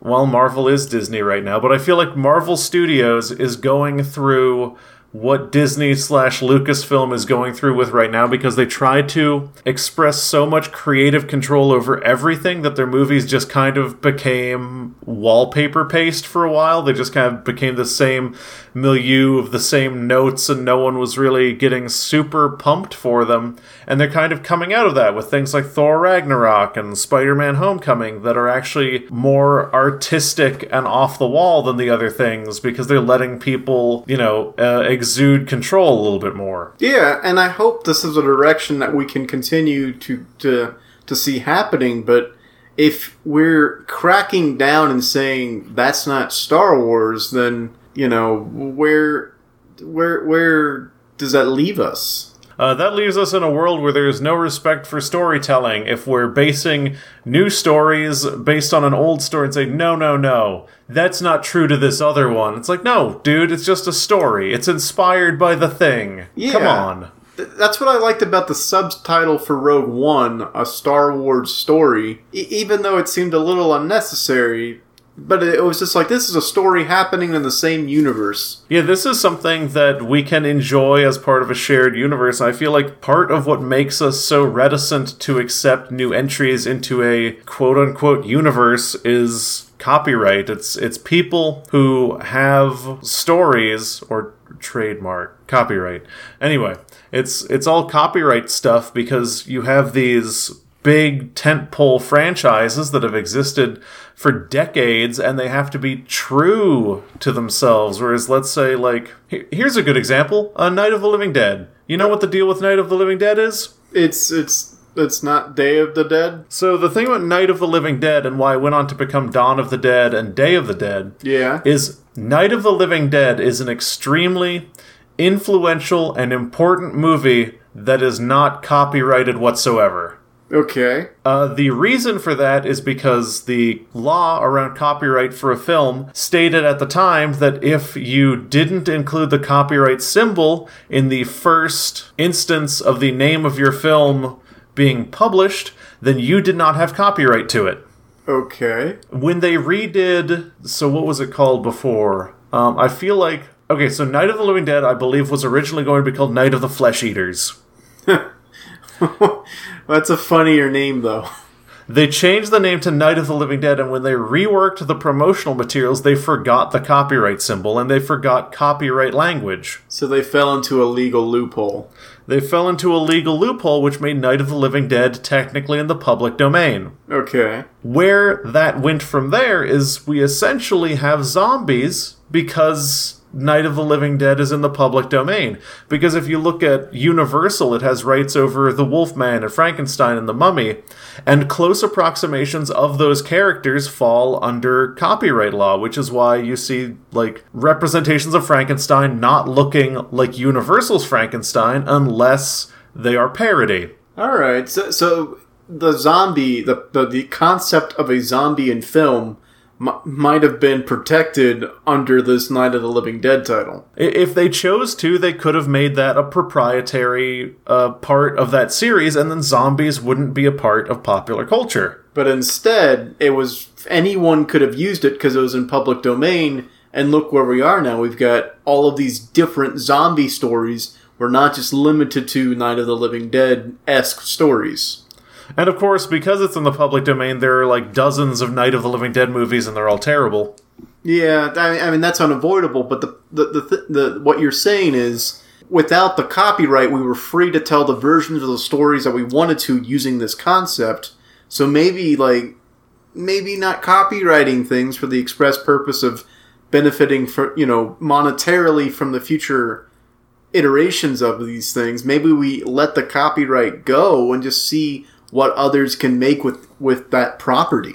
[SPEAKER 2] well Marvel is Disney right now, but I feel like Marvel Studios is going through what Disney slash Lucasfilm is going through with right now because they try to express so much creative control over everything that their movies just kind of became wallpaper paste for a while. They just kind of became the same milieu of the same notes, and no one was really getting super pumped for them. And they're kind of coming out of that with things like Thor Ragnarok and Spider Man Homecoming that are actually more artistic and off the wall than the other things because they're letting people, you know, uh, exude control a little bit more.
[SPEAKER 1] Yeah, and I hope this is a direction that we can continue to to to see happening, but if we're cracking down and saying that's not Star Wars, then you know where where where does that leave us?
[SPEAKER 2] Uh, that leaves us in a world where there is no respect for storytelling. If we're basing new stories based on an old story and say, no, no, no, that's not true to this other one. It's like, no, dude, it's just a story. It's inspired by the thing. Yeah. Come on.
[SPEAKER 1] That's what I liked about the subtitle for Rogue One, a Star Wars story. E- even though it seemed a little unnecessary, but it was just like this is a story happening in the same universe.
[SPEAKER 2] Yeah, this is something that we can enjoy as part of a shared universe. I feel like part of what makes us so reticent to accept new entries into a quote unquote universe is copyright. It's it's people who have stories or trademark copyright. Anyway, it's it's all copyright stuff because you have these big tentpole franchises that have existed for decades and they have to be true to themselves. Whereas, let's say, like, here's a good example: a Night of the Living Dead. You know what the deal with Night of the Living Dead is?
[SPEAKER 1] It's it's it's not Day of the Dead.
[SPEAKER 2] So the thing about Night of the Living Dead and why it went on to become Dawn of the Dead and Day of the Dead,
[SPEAKER 1] yeah,
[SPEAKER 2] is Night of the Living Dead is an extremely influential and important movie that is not copyrighted whatsoever.
[SPEAKER 1] Okay.
[SPEAKER 2] Uh, the reason for that is because the law around copyright for a film stated at the time that if you didn't include the copyright symbol in the first instance of the name of your film being published, then you did not have copyright to it.
[SPEAKER 1] Okay.
[SPEAKER 2] When they redid, so what was it called before? Um, I feel like okay, so Night of the Living Dead, I believe, was originally going to be called Night of the Flesh Eaters.
[SPEAKER 1] That's a funnier name, though.
[SPEAKER 2] They changed the name to Night of the Living Dead, and when they reworked the promotional materials, they forgot the copyright symbol and they forgot copyright language.
[SPEAKER 1] So they fell into a legal loophole.
[SPEAKER 2] They fell into a legal loophole which made Night of the Living Dead technically in the public domain.
[SPEAKER 1] Okay.
[SPEAKER 2] Where that went from there is we essentially have zombies because Night of the Living Dead is in the public domain. Because if you look at Universal, it has rights over the Wolfman and Frankenstein and the Mummy, and close approximations of those characters fall under copyright law, which is why you see like representations of Frankenstein not looking like Universal's Frankenstein unless they are parody.
[SPEAKER 1] All right. So, so the zombie, the, the the concept of a zombie in film m- might have been protected under this Night of the Living Dead title.
[SPEAKER 2] If they chose to, they could have made that a proprietary uh, part of that series, and then zombies wouldn't be a part of popular culture.
[SPEAKER 1] But instead, it was anyone could have used it because it was in public domain. And look where we are now. We've got all of these different zombie stories. We're not just limited to Night of the Living Dead esque stories.
[SPEAKER 2] And of course, because it's in the public domain, there are like dozens of Night of the Living Dead movies, and they're all terrible.
[SPEAKER 1] Yeah, I mean, that's unavoidable. But the the, the th- the what you're saying is, without the copyright, we were free to tell the versions of the stories that we wanted to using this concept. So maybe like maybe not copywriting things for the express purpose of benefiting for you know monetarily from the future iterations of these things. Maybe we let the copyright go and just see what others can make with with that property.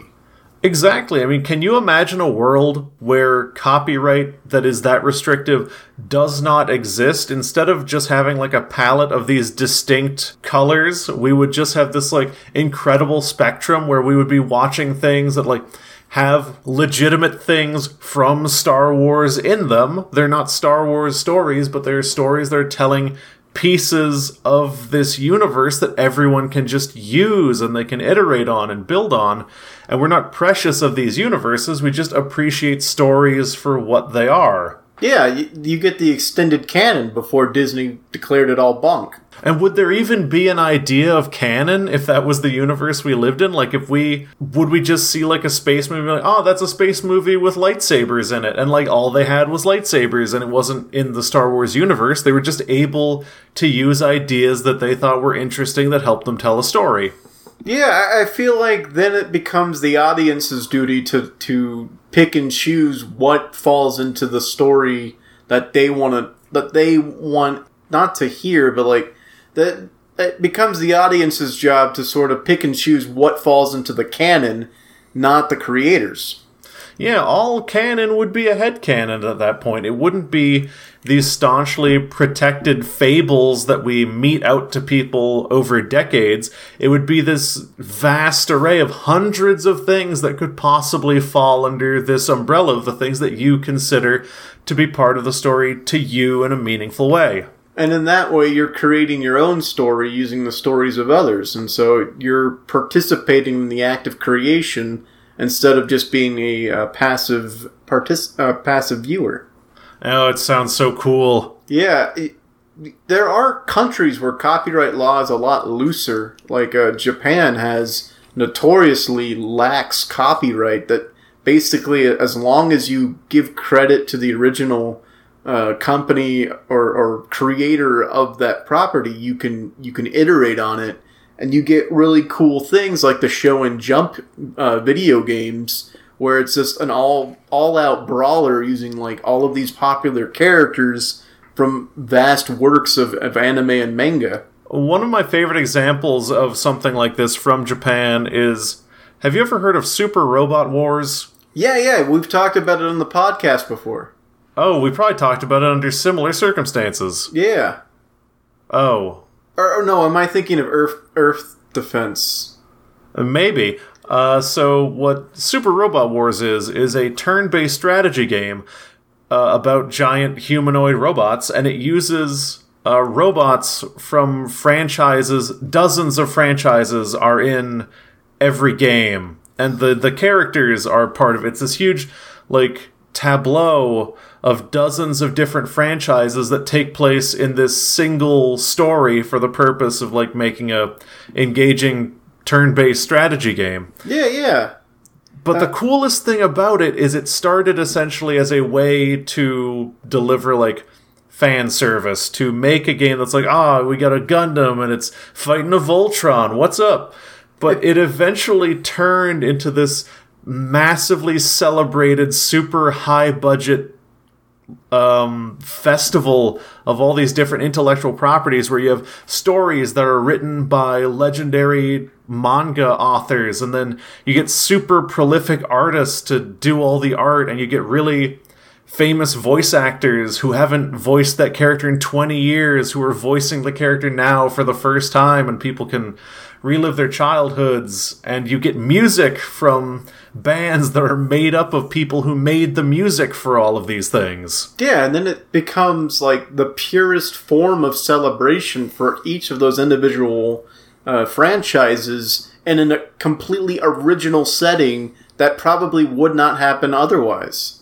[SPEAKER 2] Exactly. I mean, can you imagine a world where copyright that is that restrictive does not exist? Instead of just having like a palette of these distinct colors, we would just have this like incredible spectrum where we would be watching things that like have legitimate things from Star Wars in them. They're not Star Wars stories, but they're stories that are telling pieces of this universe that everyone can just use and they can iterate on and build on. And we're not precious of these universes, we just appreciate stories for what they are.
[SPEAKER 1] Yeah, you, you get the extended canon before Disney declared it all bunk.
[SPEAKER 2] And would there even be an idea of canon if that was the universe we lived in? Like, if we would we just see like a space movie, like, oh, that's a space movie with lightsabers in it, and like all they had was lightsabers, and it wasn't in the Star Wars universe. They were just able to use ideas that they thought were interesting that helped them tell a story.
[SPEAKER 1] Yeah, I- feel like then it becomes the audience's duty to to pick and choose what falls into the story that they want to that they want not to hear, but like that it becomes the audience's job to sort of pick and choose what falls into the canon, not the creators.
[SPEAKER 2] Yeah, all canon would be a head canon at that point. It wouldn't be these staunchly protected fables that we mete out to people over decades. It would be this vast array of hundreds of things that could possibly fall under this umbrella of the things that you consider to be part of the story to you in a meaningful way.
[SPEAKER 1] And in that way, you're creating your own story using the stories of others. And so you're participating in the act of creation instead of just being a uh, passive partic- uh, passive viewer.
[SPEAKER 2] Oh, it sounds so cool.
[SPEAKER 1] Yeah, it, there are countries where copyright law is a lot looser. Like uh, Japan has notoriously lax copyright that basically, as long as you give credit to the original uh, company or, or creator of that property, you can you can iterate on it, and you get really cool things like the Shonen Jump uh, video games, where it's just an all all out brawler using like all of these popular characters from vast works of, of anime and manga.
[SPEAKER 2] One of my favorite examples of something like this from Japan is have you ever heard of Super Robot Wars?
[SPEAKER 1] Yeah, yeah, we've talked about it on the podcast before.
[SPEAKER 2] Oh, we probably talked about it under similar circumstances.
[SPEAKER 1] Yeah.
[SPEAKER 2] Oh.
[SPEAKER 1] Or, or no, am I thinking of Earth Earth defense.
[SPEAKER 2] Uh, maybe. Uh, so what Super Robot Wars is is a turn-based strategy game uh, about giant humanoid robots, and it uses uh, robots from franchises. Dozens of franchises are in every game, and the the characters are part of it. It's this huge like tableau of dozens of different franchises that take place in this single story for the purpose of like making a engaging turn-based strategy game.
[SPEAKER 1] Yeah, yeah.
[SPEAKER 2] But the coolest thing about it is it started essentially as a way to deliver like fan service to make a game that's like, ah, we got a Gundam and it's fighting a Voltron. What's up? But it eventually turned into this massively celebrated, super high budget um, festival of all these different intellectual properties where you have stories that are written by legendary manga authors and then you get super prolific artists to do all the art and you get really famous voice actors who haven't voiced that character in 20 years who are voicing the character now for the first time and people can relive their childhoods and you get music from bands that are made up of people who made the music for all of these things.
[SPEAKER 1] Yeah, and then it becomes like the purest form of celebration for each of those individual uh, franchises and in a completely original setting that probably would not happen otherwise.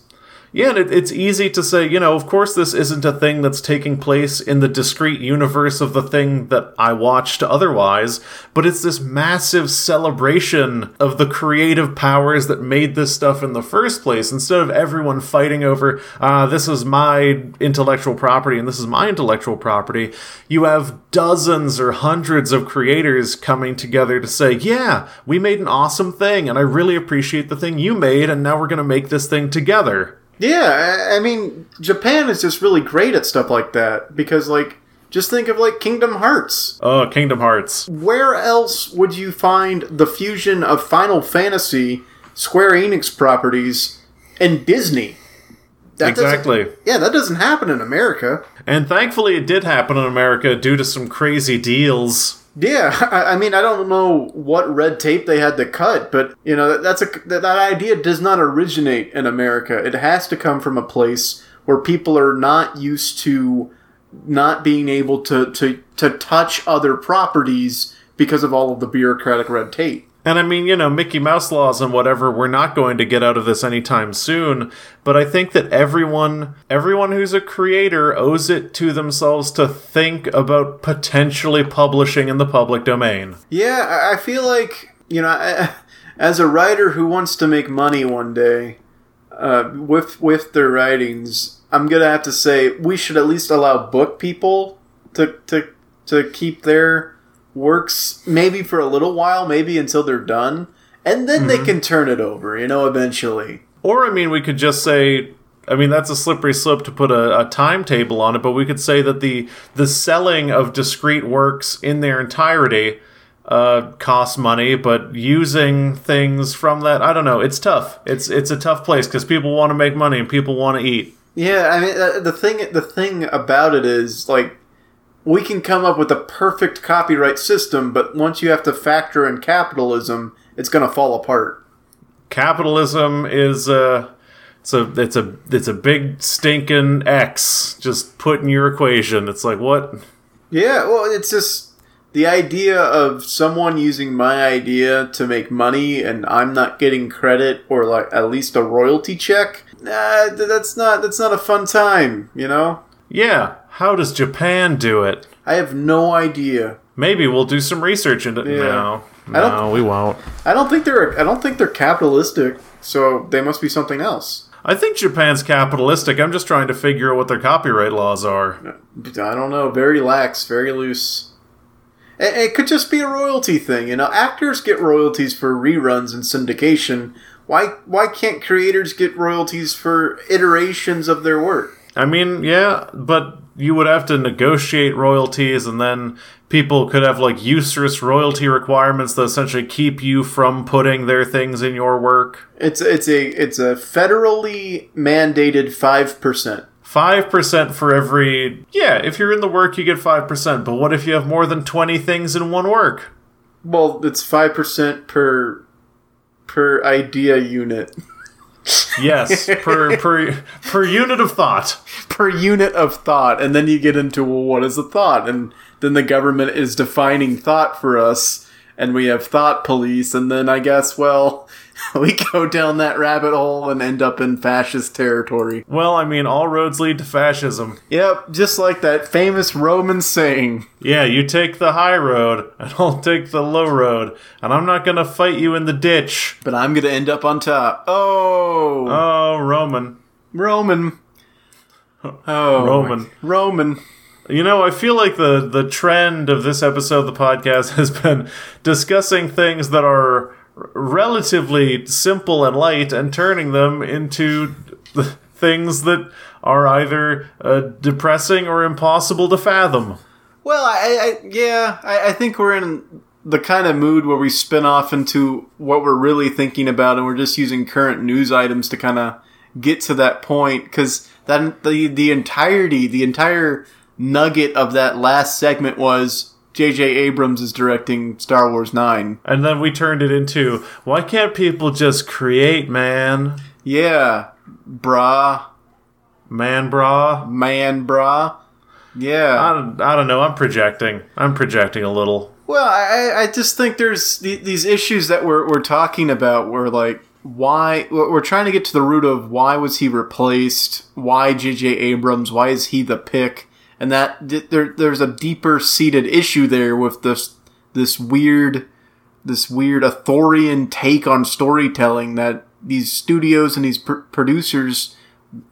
[SPEAKER 2] Yeah, and it, it's easy to say, you know, of course, this isn't a thing that's taking place in the discrete universe of the thing that I watched otherwise, but it's this massive celebration of the creative powers that made this stuff in the first place. Instead of everyone fighting over, uh, this is my intellectual property and this is my intellectual property, you have dozens or hundreds of creators coming together to say, yeah, we made an awesome thing, and I really appreciate the thing you made, and now we're going to make this thing together.
[SPEAKER 1] Yeah, I mean, Japan is just really great at stuff like that because, like, just think of like Kingdom Hearts.
[SPEAKER 2] Oh, Kingdom Hearts.
[SPEAKER 1] Where else would you find the fusion of Final Fantasy, Square Enix properties, and Disney?
[SPEAKER 2] That exactly.
[SPEAKER 1] Yeah, that doesn't happen in America.
[SPEAKER 2] And thankfully, it did happen in America due to some crazy deals.
[SPEAKER 1] Yeah, I, mean, I don't know what red tape they had to cut, but you know, that's a that idea does not originate in America. It has to come from a place where people are not used to not being able to to to touch other properties because of all of the bureaucratic red tape.
[SPEAKER 2] And I mean, you know, Mickey Mouse laws and whatever, we're not going to get out of this anytime soon. But I think that everyone, everyone who's a creator owes it to themselves to think about potentially publishing in the public domain.
[SPEAKER 1] Yeah, I feel like, you know, as a writer who wants to make money one day uh, with, with their writings, I'm going to have to say we should at least allow book people to, to, to keep their works maybe for a little while, maybe until they're done, and then mm-hmm. they can turn it over, you know, eventually.
[SPEAKER 2] Or, I mean, we could just say, I mean, that's a slippery slope to put a, a, timetable on it, but we could say that the the selling of discrete works in their entirety uh, costs money, but using things from that, I don't know. It's tough. It's it's a tough place because people want to make money and people want to eat.
[SPEAKER 1] Yeah, I mean, uh, the thing the thing about it is like we can come up with a perfect copyright system, but once you have to factor in capitalism, it's going to fall apart.
[SPEAKER 2] Capitalism is a it's a it's a it's a big stinking X just put in your equation. It's like what?
[SPEAKER 1] Yeah, well, it's just the idea of someone using my idea to make money and I'm not getting credit or like at least a royalty check. Nah, that's not that's not a fun time, you know?
[SPEAKER 2] Yeah, how does Japan do it?
[SPEAKER 1] I have no idea.
[SPEAKER 2] Maybe we'll do some research into. Yeah. No, no, we won't.
[SPEAKER 1] I don't think they're. I don't think they're capitalistic. So they must be something else.
[SPEAKER 2] I think Japan's capitalistic. I'm just trying to figure out what their copyright laws are.
[SPEAKER 1] Uh, I don't know. Very lax. Very loose. It, it could just be a royalty thing. You know, actors get royalties for reruns and syndication. Why? Why can't creators get royalties for iterations of their work?
[SPEAKER 2] I mean, yeah, but you would have to negotiate royalties, and then people could have like usurious royalty requirements that essentially keep you from putting their things in your work.
[SPEAKER 1] It's it's a it's a federally mandated five percent.
[SPEAKER 2] Five percent for every yeah. If you're in the work, you get five percent. But what if you have more than twenty things in one work?
[SPEAKER 1] Well, it's five percent per per idea unit
[SPEAKER 2] Yes, per per per unit of thought.
[SPEAKER 1] per unit of thought, and then you get into well, what is a thought? And then the government is defining thought for us, and we have thought police, and then I guess well, we go down that rabbit hole and end up in fascist territory.
[SPEAKER 2] Well, I mean, all roads lead to fascism.
[SPEAKER 1] Yep, just like that famous Roman saying.
[SPEAKER 2] Yeah, you take the high road, and I'll take the low road, and I'm not gonna fight you in the ditch.
[SPEAKER 1] But I'm gonna end up on top. Oh,
[SPEAKER 2] Oh, Roman.
[SPEAKER 1] Roman. Oh,
[SPEAKER 2] Roman.
[SPEAKER 1] Roman.
[SPEAKER 2] You know, I feel like the the trend of this episode of the podcast has been discussing things that are relatively simple and light and turning them into th- things that are either uh, depressing or impossible to fathom.
[SPEAKER 1] Well, I, I yeah, I, I think we're in the kind of mood where we spin off into what we're really thinking about, and we're just using current news items to kind of get to that point. Because that the the entirety, the entire nugget of that last segment was J.J. Abrams is directing Star Wars Nine.
[SPEAKER 2] And then we turned it into why can't people just create, man?
[SPEAKER 1] Yeah, brah,
[SPEAKER 2] Man, brah.
[SPEAKER 1] man, brah. Yeah.
[SPEAKER 2] I don't, I don't know. I'm projecting. I'm projecting a little.
[SPEAKER 1] Well, I, I just think there's the- these issues that we're, we're talking about where, like, why we're trying to get to the root of why was he replaced? Why J.J. Abrams? Why is he the pick? And that there, there's a deeper seated issue there with this this weird this weird authorian take on storytelling that these studios and these pr- producers,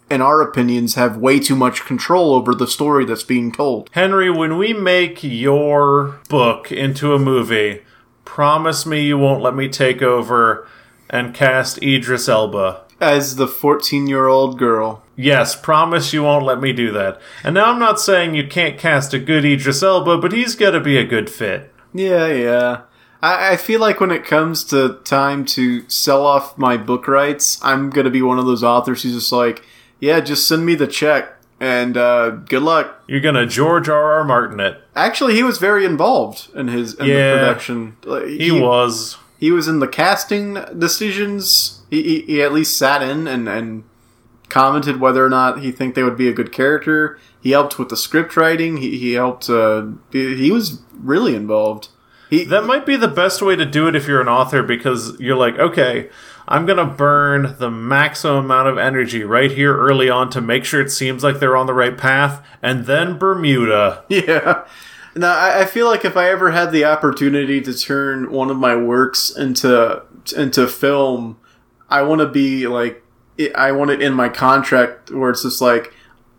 [SPEAKER 1] in our opinions, have way too much control over the story that's being told.
[SPEAKER 2] Henry, when we make your book into a movie, promise me you won't let me take over and cast Idris Elba.
[SPEAKER 1] As the 14 year old girl.
[SPEAKER 2] Yes, promise you won't let me do that. And now I'm not saying you can't cast a good Idris Elba, but he's got to be a good fit.
[SPEAKER 1] Yeah, yeah. I, I feel like when it comes to time to sell off my book rights, I'm gonna be one of those authors who's just like, yeah, just send me the check and uh, good luck.
[SPEAKER 2] You're gonna George R. R. Martin it.
[SPEAKER 1] Actually, he was very involved in his in
[SPEAKER 2] Yeah,
[SPEAKER 1] the production. Like,
[SPEAKER 2] He was.
[SPEAKER 1] he was in the casting decisions. He, he, he at least sat in and, and commented whether or not he think they would be a good character. He helped with the script writing. He, he helped. Uh, he, was really involved. He,
[SPEAKER 2] That might be the best way to do it if you're an author because you're like, okay, I'm going to burn the maximum amount of energy right here early on to make sure it seems like they're on the right path, and then Bermuda.
[SPEAKER 1] Yeah. Now, I, I feel like if I ever had the opportunity to turn one of my works into into film, I want to be like, it, I want it in my contract where it's just like,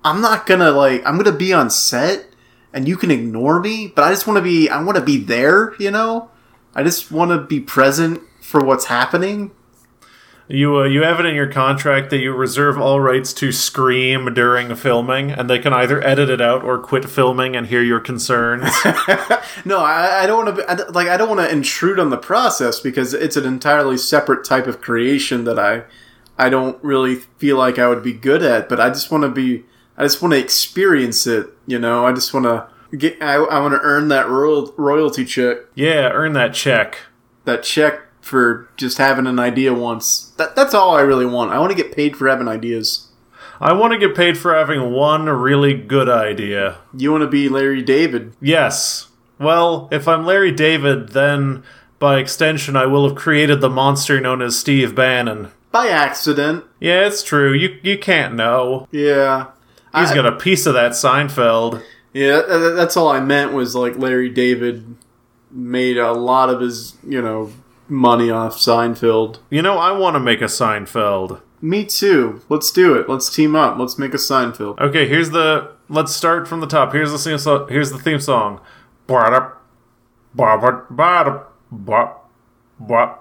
[SPEAKER 1] I'm not gonna like, I'm gonna be on set, and you can ignore me, but I just want to be, I want to be there, you know. I just want to be present for what's happening.
[SPEAKER 2] You uh, you have it in your contract that you reserve all rights to scream during filming, and they can either edit it out or quit filming and hear your concerns.
[SPEAKER 1] No, I, I don't want to. Like, I don't want to intrude on the process because it's an entirely separate type of creation that I, I don't really feel like I would be good at. But I just want to be. I just want to experience it. You know, I just want to get. I, I want to earn that royal, royalty check.
[SPEAKER 2] yeah, earn that check.
[SPEAKER 1] That check for just having an idea once. That, that's all I really want. I want to get paid for having ideas.
[SPEAKER 2] I want to get paid for having one really good idea.
[SPEAKER 1] You want to be Larry David.
[SPEAKER 2] Yes. Well, if I'm Larry David, then by extension, I will have created the monster known as Steve Bannon.
[SPEAKER 1] By accident.
[SPEAKER 2] Yeah, it's true. You you can't know.
[SPEAKER 1] Yeah.
[SPEAKER 2] He's
[SPEAKER 1] I-
[SPEAKER 2] got a piece of that Seinfeld.
[SPEAKER 1] Yeah, tha- tha- that's all I meant was like Larry David made a lot of his, you know, money off Seinfeld.
[SPEAKER 2] You know, I want to make a Seinfeld.
[SPEAKER 1] Me too. Let's do it. Let's team up. Let's make a Seinfeld.
[SPEAKER 2] Okay, here's the. Let's start from the top. Here's the theme song. Here's the theme song. Ba-da, ba-ba, ba-da, ba, ba, bwah.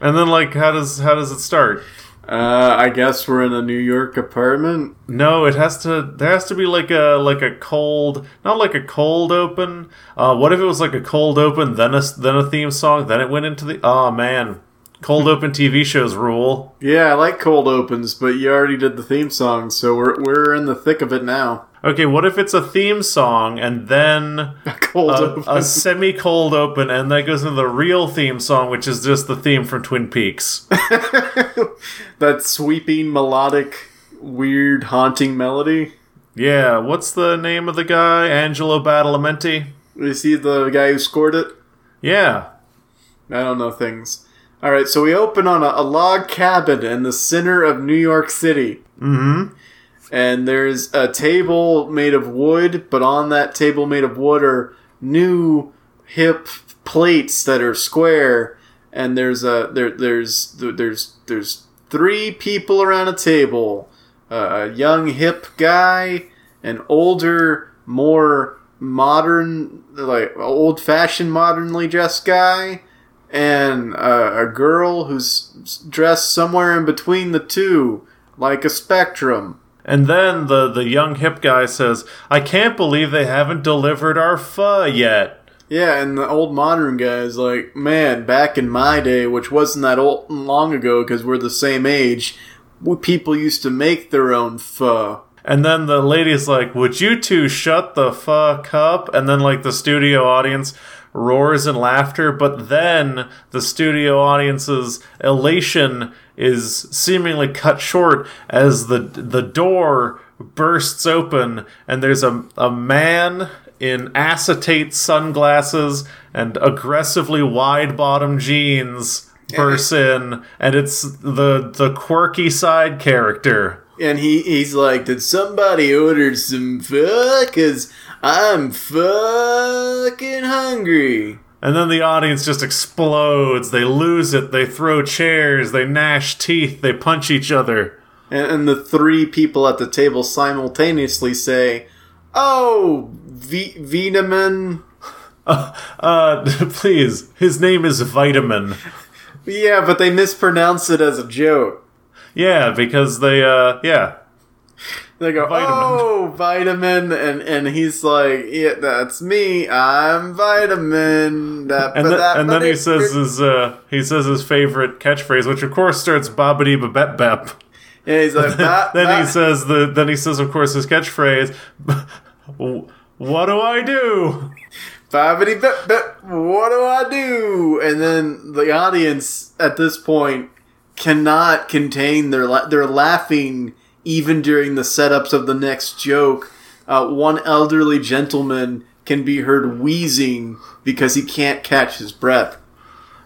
[SPEAKER 2] And then, like, how does how does it start?
[SPEAKER 1] Uh, I guess we're in a New York apartment.
[SPEAKER 2] No, it has to. There has to be like a like a cold, not like a cold open. Uh, what if it was like a cold open, then a then a theme song, then it went into the. Oh man, cold open TV shows rule.
[SPEAKER 1] Yeah, I like cold opens, but you already did the theme song, so we're we're in the thick of it now.
[SPEAKER 2] Okay, what if it's a theme song and then
[SPEAKER 1] Cold
[SPEAKER 2] a,
[SPEAKER 1] open.
[SPEAKER 2] a semi cold open and that goes into the real theme song, which is just the theme from Twin Peaks?
[SPEAKER 1] that sweeping melodic, weird, haunting melody.
[SPEAKER 2] yeah, what's the name of the guy? Angelo Badalamenti?
[SPEAKER 1] Is he the guy who scored it?
[SPEAKER 2] Yeah.
[SPEAKER 1] I don't know things. All right, so we open on a, a log cabin in the center of New York City.
[SPEAKER 2] Mm-hmm.
[SPEAKER 1] And there's a table made of wood, but on that table made of wood are new hip plates that are square, and there's a there there's there's there's three people around a table, a young hip guy, an older, more modern, like old fashioned, modernly dressed guy. And a girl who's dressed somewhere in between the two, like a spectrum.
[SPEAKER 2] And then the, the young hip guy says, I can't believe they haven't delivered our pho yet.
[SPEAKER 1] Yeah, and the old modern guy is like, man, back in my day, which wasn't that old long ago because we're the same age, we- people used to make their own pho.
[SPEAKER 2] And then the lady's like, Would you two shut the fuck up? And then, like, the studio audience roars in laughter, but then the studio audience's elation is seemingly cut short as the the door bursts open and there's a, a man in acetate sunglasses and aggressively wide bottom jeans bursts in and it's the the quirky side character
[SPEAKER 1] And he, he's like, did somebody order some pho? Because I'm fucking hungry.
[SPEAKER 2] And then the audience just explodes. They lose it. They throw chairs. They gnash teeth. They punch each other.
[SPEAKER 1] And, and the three people at the table simultaneously say, Oh, v- Vitamin.
[SPEAKER 2] Uh, please. His name is Vitamin.
[SPEAKER 1] Yeah, but they mispronounce it as a joke.
[SPEAKER 2] Yeah, because they, uh, yeah.
[SPEAKER 1] They go,
[SPEAKER 2] Vitamin.
[SPEAKER 1] oh, vitamin, and and he's like, yeah, that's me. I'm vitamin. That,
[SPEAKER 2] And, then
[SPEAKER 1] that,
[SPEAKER 2] and then he says his, uh, he says his favorite catchphrase, which of course starts bobbity babep bep.
[SPEAKER 1] yeah, he's like, "Ba-
[SPEAKER 2] Then
[SPEAKER 1] ba-"
[SPEAKER 2] he says the, then he says, of course, his catchphrase, what do I do?
[SPEAKER 1] Bobbity bip bip, what do I do? And then the audience at this point cannot contain their la- they're laughing even during the setups of the next joke. Uh, one elderly gentleman can be heard wheezing because he can't catch his breath.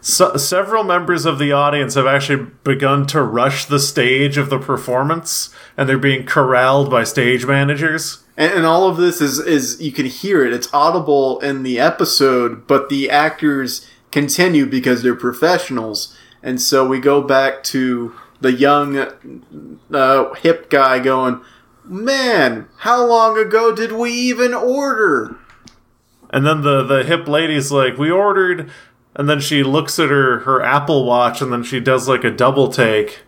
[SPEAKER 2] So, several members of the audience have actually begun to rush the stage of the performance, and they're being corralled by stage managers.
[SPEAKER 1] And, and all of this is is you can hear it. It's audible in the episode, but the actors continue because they're professionals. And so we go back to the young uh, hip guy going, "Man, how long ago did we even order?"
[SPEAKER 2] And then the, the hip lady's like, We ordered. And then she looks at her, her Apple Watch, and then she does like a double take.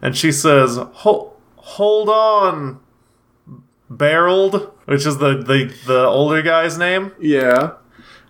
[SPEAKER 2] And she says, Hold, hold on, Barreled, which is the, the, the older guy's name.
[SPEAKER 1] Yeah.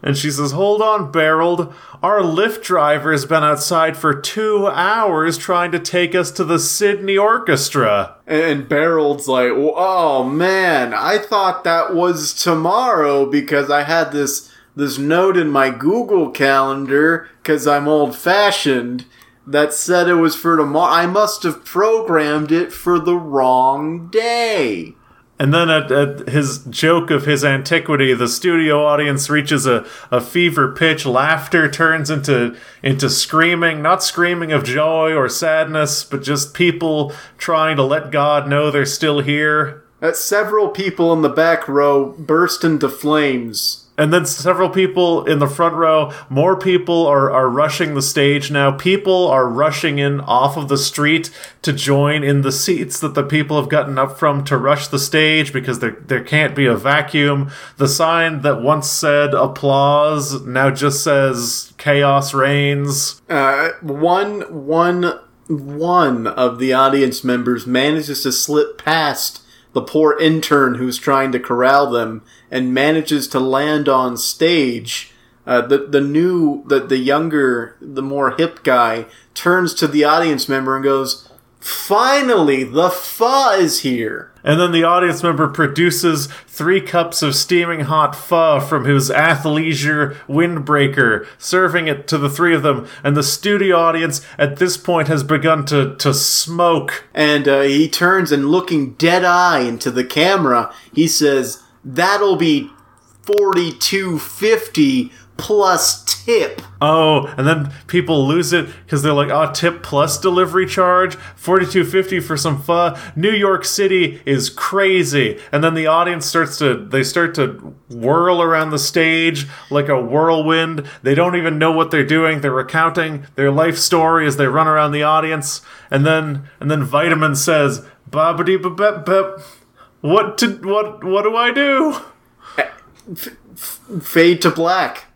[SPEAKER 2] And she says, Hold on, Barreled. Our Lyft driver has been outside for two hours trying to take us to the Sydney Orchestra.
[SPEAKER 1] And, Barreld's like, "Oh man, I thought that was tomorrow because I had this this note in my Google calendar because I'm old fashioned that said it was for tomorrow. I must have programmed it for the wrong day."
[SPEAKER 2] And then at, at his joke of his antiquity, the studio audience reaches a, a fever pitch. Laughter turns into into screaming, not screaming of joy or sadness, but just people trying to let God know they're still here.
[SPEAKER 1] That several people in the back row burst into flames.
[SPEAKER 2] And then several people in the front row, more people are, are rushing the stage now. People are rushing in off of the street to join in the seats that the people have gotten up from to rush the stage because there, there can't be a vacuum. The sign that once said applause now just says chaos reigns.
[SPEAKER 1] Uh, one, one, one of the audience members manages to slip past the poor intern who's trying to corral them and manages to land on stage. Uh, the the new the the younger the more hip guy turns to the audience member and goes, Finally, the pho is here.
[SPEAKER 2] And then the audience member produces three cups of steaming hot pho from his athleisure windbreaker, serving it to the three of them. And the studio audience at this point has begun to, to smoke.
[SPEAKER 1] And uh, he turns and looking dead eye into the camera, he says, That'll be 4250 plus tip.
[SPEAKER 2] Oh, and then people lose it because they're like, "Oh, tip plus delivery charge, forty two fifty for some pho." New York City is crazy, and then the audience starts to they start to whirl around the stage like a whirlwind. They don't even know what they're doing. They're recounting their life story as they run around the audience, and then and then Vitamin says, "Babidi bep bep, what to what what do I do?"
[SPEAKER 1] Fade to black.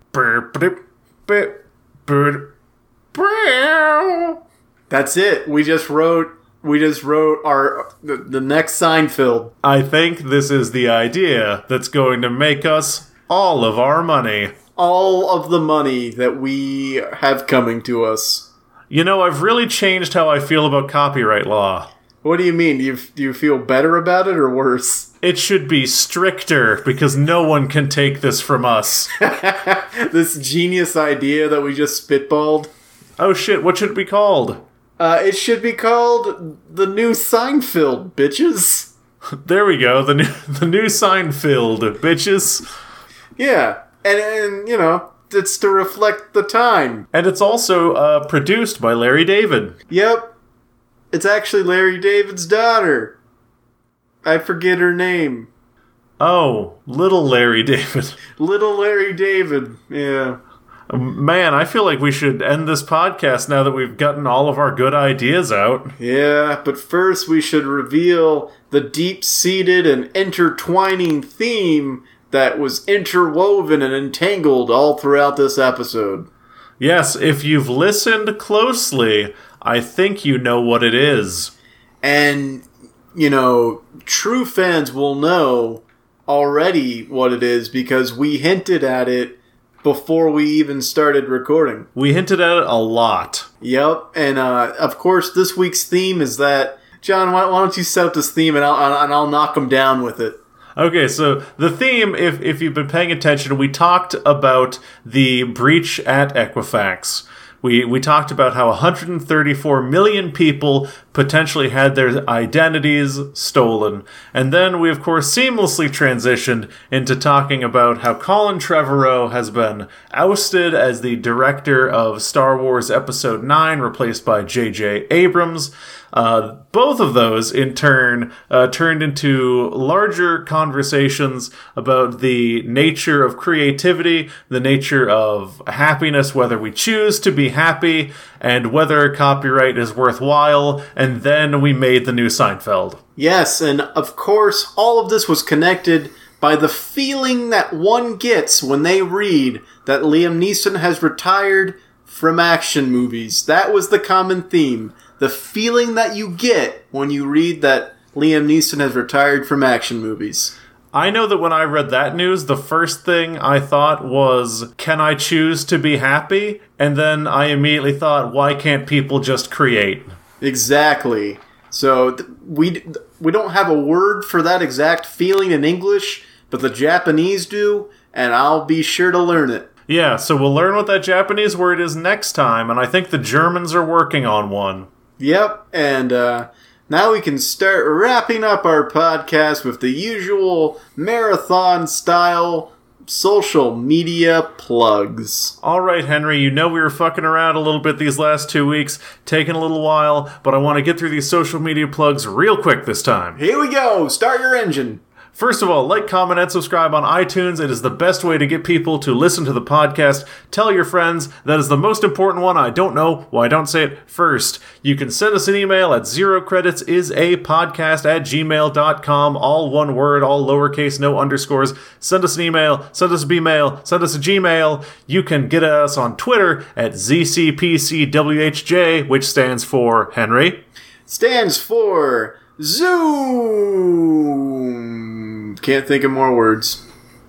[SPEAKER 1] That's it. We just wrote. We just wrote our the, the next Seinfeld.
[SPEAKER 2] I think this is the idea that's going to make us all of our money.
[SPEAKER 1] All of the money that we have coming to us.
[SPEAKER 2] You know, I've really changed how I feel about copyright law.
[SPEAKER 1] What do you mean? Do you, do you feel better about it or worse?
[SPEAKER 2] It should be stricter because no one can take this from us.
[SPEAKER 1] this genius idea that we just spitballed.
[SPEAKER 2] Oh shit, what should it be called?
[SPEAKER 1] Uh, it should be called the new Seinfeld, bitches.
[SPEAKER 2] There we go, the new the new Seinfeld, bitches.
[SPEAKER 1] Yeah, and and you know it's to reflect the time.
[SPEAKER 2] And it's also uh, produced by Larry David.
[SPEAKER 1] Yep, it's actually Larry David's daughter. I forget her name.
[SPEAKER 2] Oh, little Larry David.
[SPEAKER 1] Little Larry David. Yeah.
[SPEAKER 2] Um, man, I feel like we should end this podcast now that we've gotten all of our good ideas out.
[SPEAKER 1] Yeah, but first we should reveal the deep seated and intertwining theme that was interwoven and entangled all throughout this episode.
[SPEAKER 2] Yes, if you've listened closely, I think you know what it is.
[SPEAKER 1] And, you know, true fans will know already what it is because we hinted at it before we even started recording.
[SPEAKER 2] We hinted at it a lot.
[SPEAKER 1] Yep, and uh, of course, this week's theme is that. John, why, why don't you set up this theme and I'll, and I'll knock them down with it.
[SPEAKER 2] Okay, so the theme, if, if you've been paying attention, we talked about the breach at Equifax. We, we talked about how 134 million people potentially had their identities stolen. And then we, of course, seamlessly transitioned into talking about how Colin Trevorrow has been ousted as the director of Star Wars Episode 9, replaced by J.J. Abrams. Uh, both of those, in turn, uh, turned into larger conversations about the nature of creativity, the nature of happiness, whether we choose to be happy, and whether copyright is worthwhile. And then we made the new Seinfeld.
[SPEAKER 1] Yes, and of course, all of this was connected by the feeling that one gets when they read that Liam Neeson has retired from action movies. That was the common theme the feeling that you get when you read that Liam Neeson has retired from action movies.
[SPEAKER 2] I know that when I read that news, the first thing I thought was, can I choose to be happy? And then I immediately thought, why can't people just create?
[SPEAKER 1] Exactly. So th- we we don't have a word for that exact feeling in English, but the Japanese do, and I'll be sure to learn it.
[SPEAKER 2] Yeah, so we'll learn what that Japanese word is next time, and I think the Germans are working on one.
[SPEAKER 1] Yep, and uh, now we can start wrapping up our podcast with the usual marathon style social media plugs.
[SPEAKER 2] All right, Henry, you know we were fucking around a little bit these last two weeks, taking a little while, but I want to get through these social media plugs real quick this time.
[SPEAKER 1] Here we go, start your engine.
[SPEAKER 2] First of all, like, comment, and subscribe on iTunes. It is the best way to get people to listen to the podcast. Tell your friends. That is the most important one. I don't know why I don't say it first. You can send us an email at zero credits is a podcast at gmail.com. All one word, all lowercase, no underscores. Send us an email, send us a B-mail, send us a Gmail. You can get us on Twitter at ZCPCWHJ, which stands for Henry.
[SPEAKER 1] Stands for Zoom. Can't think of more words.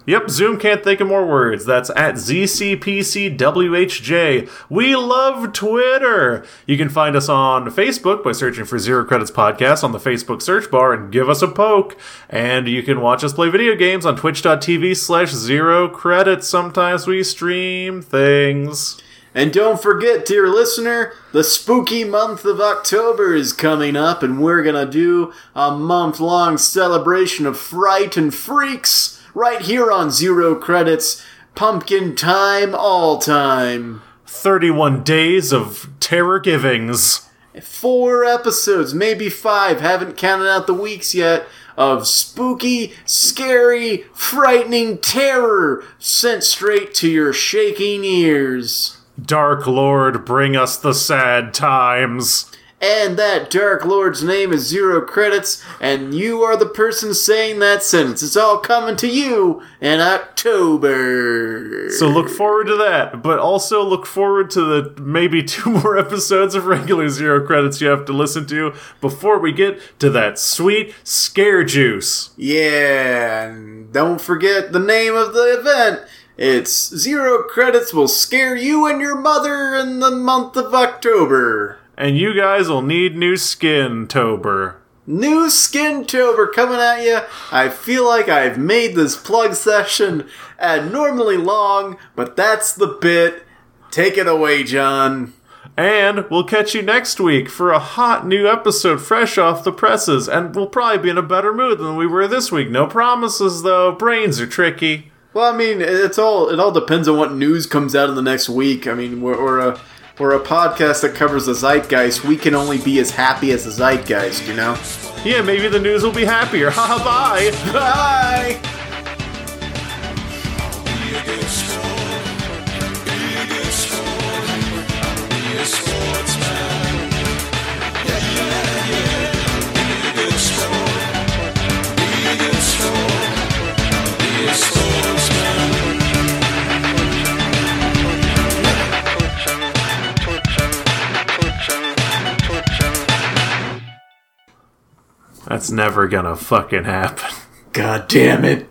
[SPEAKER 2] Yep, Zoom can't think of more words. That's at ZCPCWHJ. We love Twitter. You can find us on Facebook by searching for Zero Credits Podcast on the Facebook search bar and give us a poke. And you can watch us play video games on twitch.tv slash zero credits. Sometimes we stream things.
[SPEAKER 1] And don't forget, dear listener, the spooky month of October is coming up, and we're gonna do a month long celebration of fright and freaks right here on Zero Credits. Pumpkin time, all time.
[SPEAKER 2] 31 days of terror givings.
[SPEAKER 1] Four episodes, maybe five, haven't counted out the weeks yet, of spooky, scary, frightening terror sent straight to your shaking ears.
[SPEAKER 2] Dark Lord, bring us the sad times.
[SPEAKER 1] And that Dark Lord's name is Zero Credits, and you are the person saying that sentence. It's all coming to you in October.
[SPEAKER 2] So look forward to that, but also look forward to the maybe two more episodes of regular Zero Credits you have to listen to before we get to that sweet scare juice.
[SPEAKER 1] Yeah, and don't forget the name of the event. It's Zero Credits will scare you and your mother in the month of October.
[SPEAKER 2] And you guys will need new skin, Tober.
[SPEAKER 1] New Skin Tober coming at you. I feel like I've made this plug session abnormally long, but that's the bit. Take it away, John.
[SPEAKER 2] And we'll catch you next week for a hot new episode fresh off the presses, and we'll probably be in a better mood than we were this week. No promises, though. Brains are tricky.
[SPEAKER 1] Well, I mean, it's all it all depends on what news comes out in the next week. I mean, we're, we're a we're a podcast that covers the zeitgeist. We can only be as happy as the zeitgeist, you know.
[SPEAKER 2] Yeah, maybe the news will be happier. Haha, bye.
[SPEAKER 1] Bye.
[SPEAKER 2] That's never gonna fucking happen.
[SPEAKER 1] God damn it.